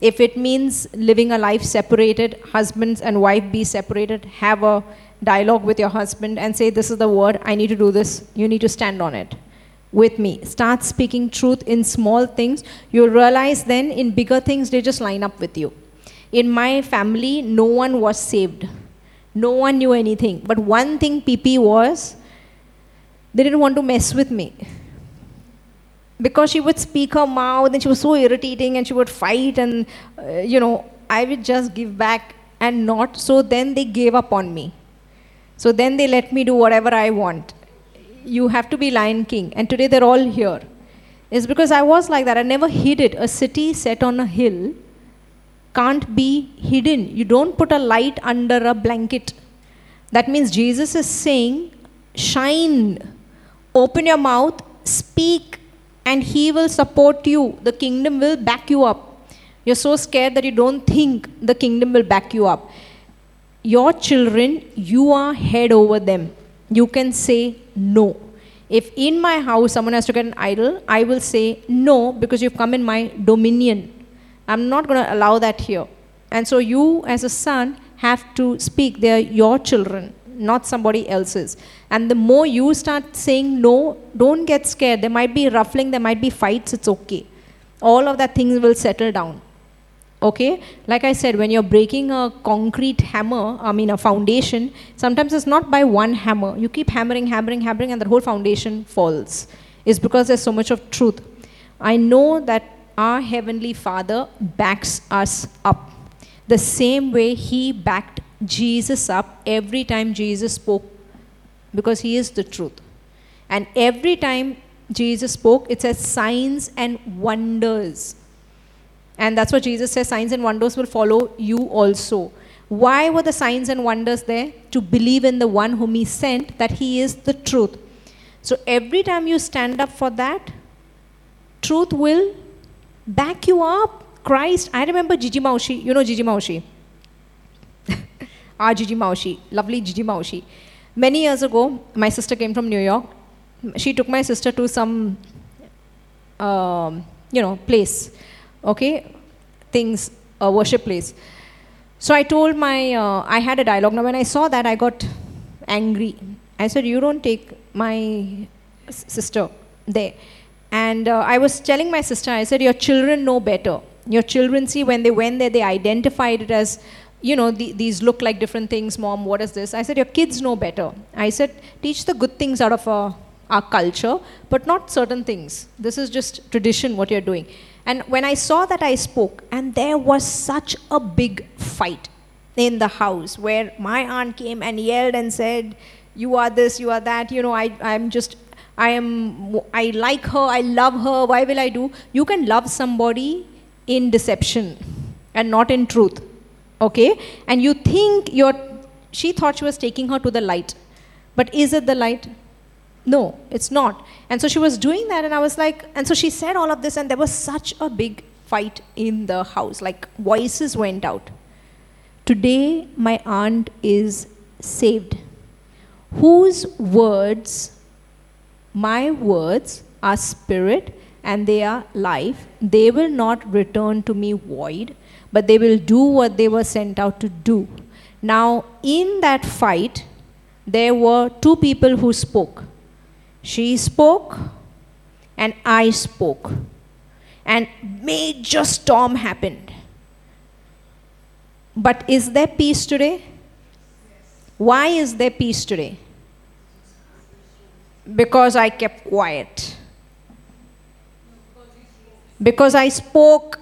If it means living a life separated, husbands and wife be separated, have a dialogue with your husband and say, This is the word, I need to do this, you need to stand on it with me. Start speaking truth in small things. You'll realize then in bigger things, they just line up with you. In my family, no one was saved no one knew anything. But one thing PP was, they didn't want to mess with me. Because she would speak her mouth and she was so irritating and she would fight and, uh, you know, I would just give back and not. So then they gave up on me. So then they let me do whatever I want. You have to be Lion King. And today they're all here. It's because I was like that. I never hid it. A city set on a hill can't be hidden. You don't put a light under a blanket. That means Jesus is saying, shine, open your mouth, speak, and He will support you. The kingdom will back you up. You're so scared that you don't think the kingdom will back you up. Your children, you are head over them. You can say no. If in my house someone has to get an idol, I will say no because you've come in my dominion. I'm not going to allow that here. And so you, as a son, have to speak. They're your children, not somebody else's. And the more you start saying no, don't get scared. There might be ruffling, there might be fights, it's okay. All of that things will settle down. Okay? Like I said, when you're breaking a concrete hammer, I mean a foundation, sometimes it's not by one hammer. You keep hammering, hammering, hammering, and the whole foundation falls. It's because there's so much of truth. I know that our Heavenly Father backs us up. The same way He backed Jesus up every time Jesus spoke, because He is the truth. And every time Jesus spoke, it says signs and wonders. And that's what Jesus says signs and wonders will follow you also. Why were the signs and wonders there? To believe in the one whom He sent, that He is the truth. So every time you stand up for that, truth will back you up. Christ, I remember Gigi Maushi. You know Gigi Maushi? Our Gigi Maushi, lovely Gigi Maushi. Many years ago, my sister came from New York. She took my sister to some, um, you know, place, okay, things, a worship place. So I told my, uh, I had a dialogue. Now, when I saw that, I got angry. I said, You don't take my sister there. And uh, I was telling my sister, I said, Your children know better. Your children see when they went there, they identified it as, you know, the, these look like different things. Mom, what is this? I said, Your kids know better. I said, Teach the good things out of uh, our culture, but not certain things. This is just tradition, what you're doing. And when I saw that, I spoke, and there was such a big fight in the house where my aunt came and yelled and said, You are this, you are that. You know, I, I'm just I am I like her, I love her, why will I do? You can love somebody in deception and not in truth. Okay? And you think you're she thought she was taking her to the light. But is it the light? No, it's not. And so she was doing that, and I was like, and so she said all of this, and there was such a big fight in the house. Like voices went out. Today, my aunt is saved. Whose words my words are spirit and they are life. They will not return to me void, but they will do what they were sent out to do. Now, in that fight, there were two people who spoke. She spoke, and I spoke. And major storm happened. But is there peace today? Why is there peace today? Because I kept quiet. Because I spoke.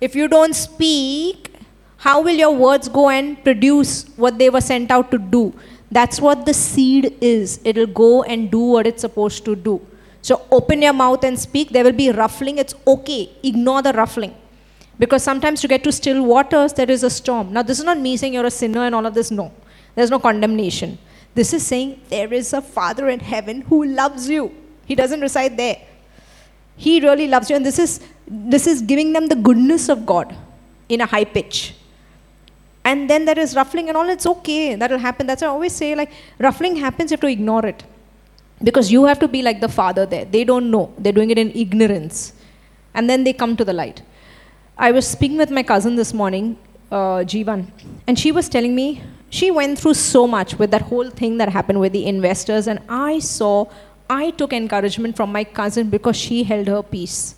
If you don't speak, how will your words go and produce what they were sent out to do? That's what the seed is. It'll go and do what it's supposed to do. So open your mouth and speak. There will be ruffling. It's okay. Ignore the ruffling. Because sometimes to get to still waters, there is a storm. Now, this is not me saying you're a sinner and all of this. No. There's no condemnation. This is saying there is a Father in heaven who loves you. He doesn't reside there. He really loves you. And this is, this is giving them the goodness of God in a high pitch. And then there is ruffling and all, it's okay. That'll happen. That's why I always say, like, ruffling happens, you have to ignore it. Because you have to be like the father there. They don't know. They're doing it in ignorance. And then they come to the light. I was speaking with my cousin this morning, uh, Jivan, and she was telling me she went through so much with that whole thing that happened with the investors, and I saw, I took encouragement from my cousin because she held her peace.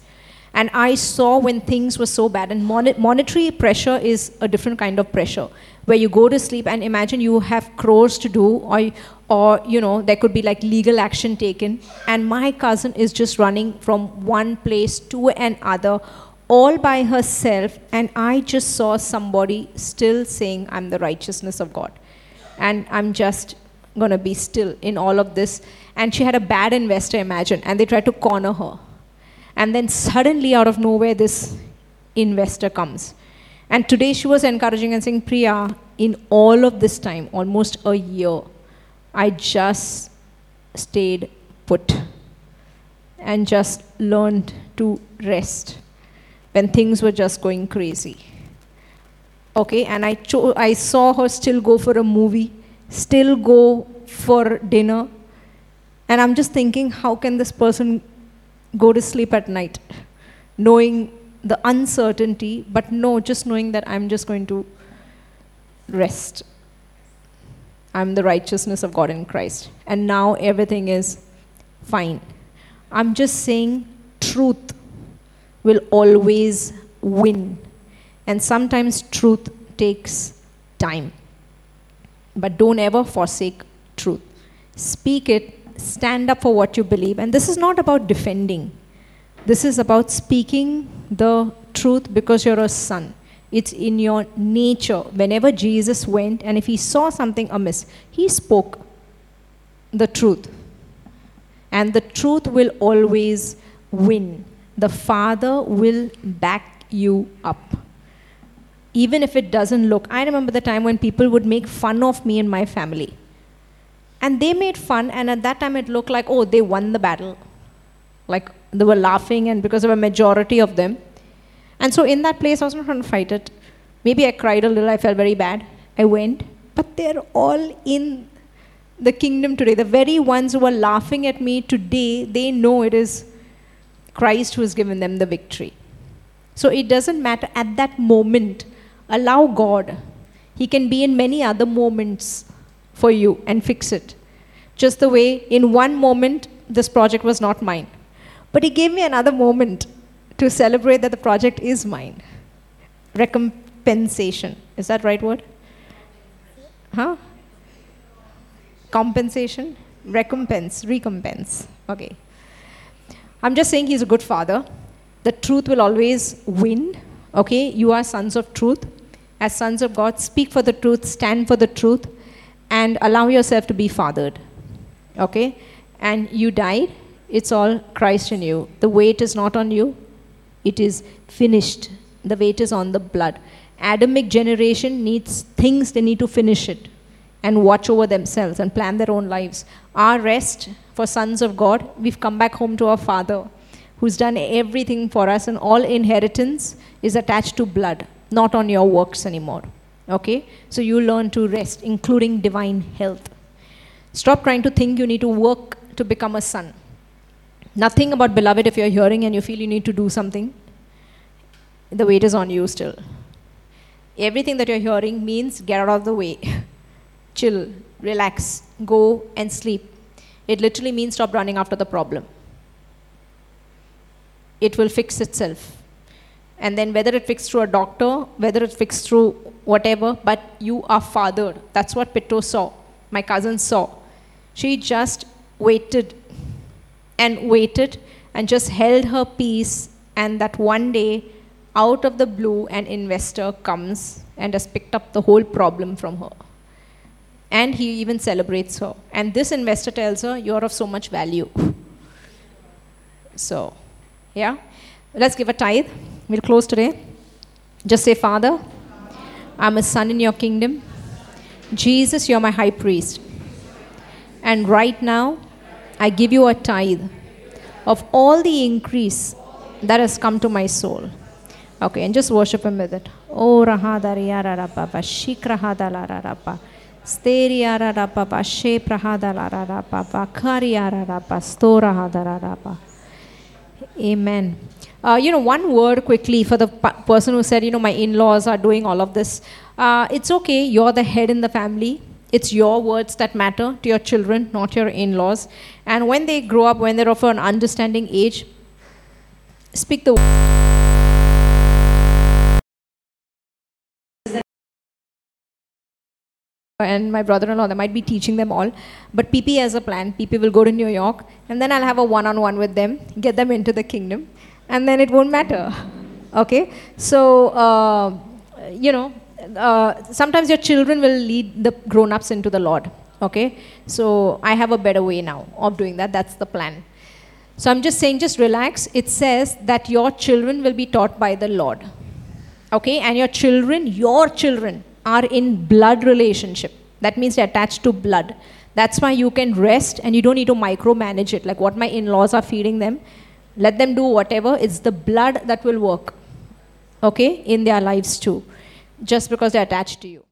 And I saw when things were so bad, and mon- monetary pressure is a different kind of pressure, where you go to sleep and imagine you have crores to do, or, or you know, there could be like legal action taken. And my cousin is just running from one place to another, all by herself. And I just saw somebody still saying, I'm the righteousness of God. And I'm just going to be still in all of this. And she had a bad investor, imagine, and they tried to corner her and then suddenly, out of nowhere, this investor comes. And today she was encouraging and saying, Priya, in all of this time, almost a year, I just stayed put and just learned to rest when things were just going crazy. Okay, and I, cho- I saw her still go for a movie, still go for dinner. And I'm just thinking, how can this person go to sleep at night, knowing the uncertainty, but no, just knowing that I'm just going to rest. I'm the righteousness of God in Christ. And now everything is fine. I'm just saying truth will always win. And sometimes truth takes time. But don't ever forsake truth. Speak it stand up for what you believe. And this is not about defending, this is about speaking the truth because you're a son. It's in your nature. Whenever Jesus went and if he saw something amiss, he spoke the truth. And the truth will always win. The Father will back you up. Even if it doesn't look. I remember the time when people would make fun of me and my family. And they made fun, and at that time it looked like, oh, they won the battle. Like they were laughing, and because of a majority of them. And so in that place, I was not trying to fight it. Maybe I cried a little, I felt very bad. I went, but they're all in the kingdom today. The very ones who are laughing at me today, they know it is Christ who has given them the victory. So it doesn't matter at that moment. Allow God. He can be in many other moments for you and fix it. Just the way in one moment this project was not mine. But he gave me another moment to celebrate that the project is mine. Recompensation. Is that right word? Huh? Compensation? Recompense. Recompense. Okay. I'm just saying he's a good father. The truth will always win. Okay? You are sons of truth. As sons of God, speak for the truth, stand for the truth and allow yourself to be fathered. Okay? And you died, it's all Christ in you. The weight is not on you, it is finished. The weight is on the blood. Adamic generation needs things, they need to finish it and watch over themselves and plan their own lives. Our rest for sons of God, we've come back home to our Father who's done everything for us, and all inheritance is attached to blood, not on your works anymore. Okay? So you learn to rest, including divine health. Stop trying to think you need to work to become a son. Nothing about beloved if you're hearing and you feel you need to do something. The weight is on you still. Everything that you're hearing means get out of the way. Chill, relax, go and sleep. It literally means stop running after the problem. It will fix itself. And then whether it fixed through a doctor, whether it fixed through whatever, but you are fathered. That's what Pitto saw, my cousin saw. She just waited and waited and just held her peace, and that one day, out of the blue, an investor comes and has picked up the whole problem from her. And he even celebrates her. And this investor tells her, You're of so much value. So, yeah. Let's give a tithe. We'll close today. Just say, Father, I'm a son in your kingdom. Jesus, you're my high priest. And right now, I give you a tithe of all the increase that has come to my soul. Okay, and just worship Him with it. Oh, rahadariya rapa, shikrahadala rapa. Steriara rapa, she prahadala rapa, vakariara rapa, storahadara rapa. Amen. Uh, you know, one word quickly for the person who said, you know, my in laws are doing all of this. Uh, it's okay, you're the head in the family. It's your words that matter to your children, not your in laws. And when they grow up, when they're of an understanding age, speak the and my brother-in-law they might be teaching them all but pp has a plan pp will go to new york and then i'll have a one-on-one with them get them into the kingdom and then it won't matter. Okay? So, uh, you know, uh, sometimes your children will lead the grown ups into the Lord. Okay? So, I have a better way now of doing that. That's the plan. So, I'm just saying, just relax. It says that your children will be taught by the Lord. Okay? And your children, your children, are in blood relationship. That means they're attached to blood. That's why you can rest and you don't need to micromanage it. Like what my in laws are feeding them let them do whatever. It's the blood that will work, okay, in their lives too, just because they're attached to you.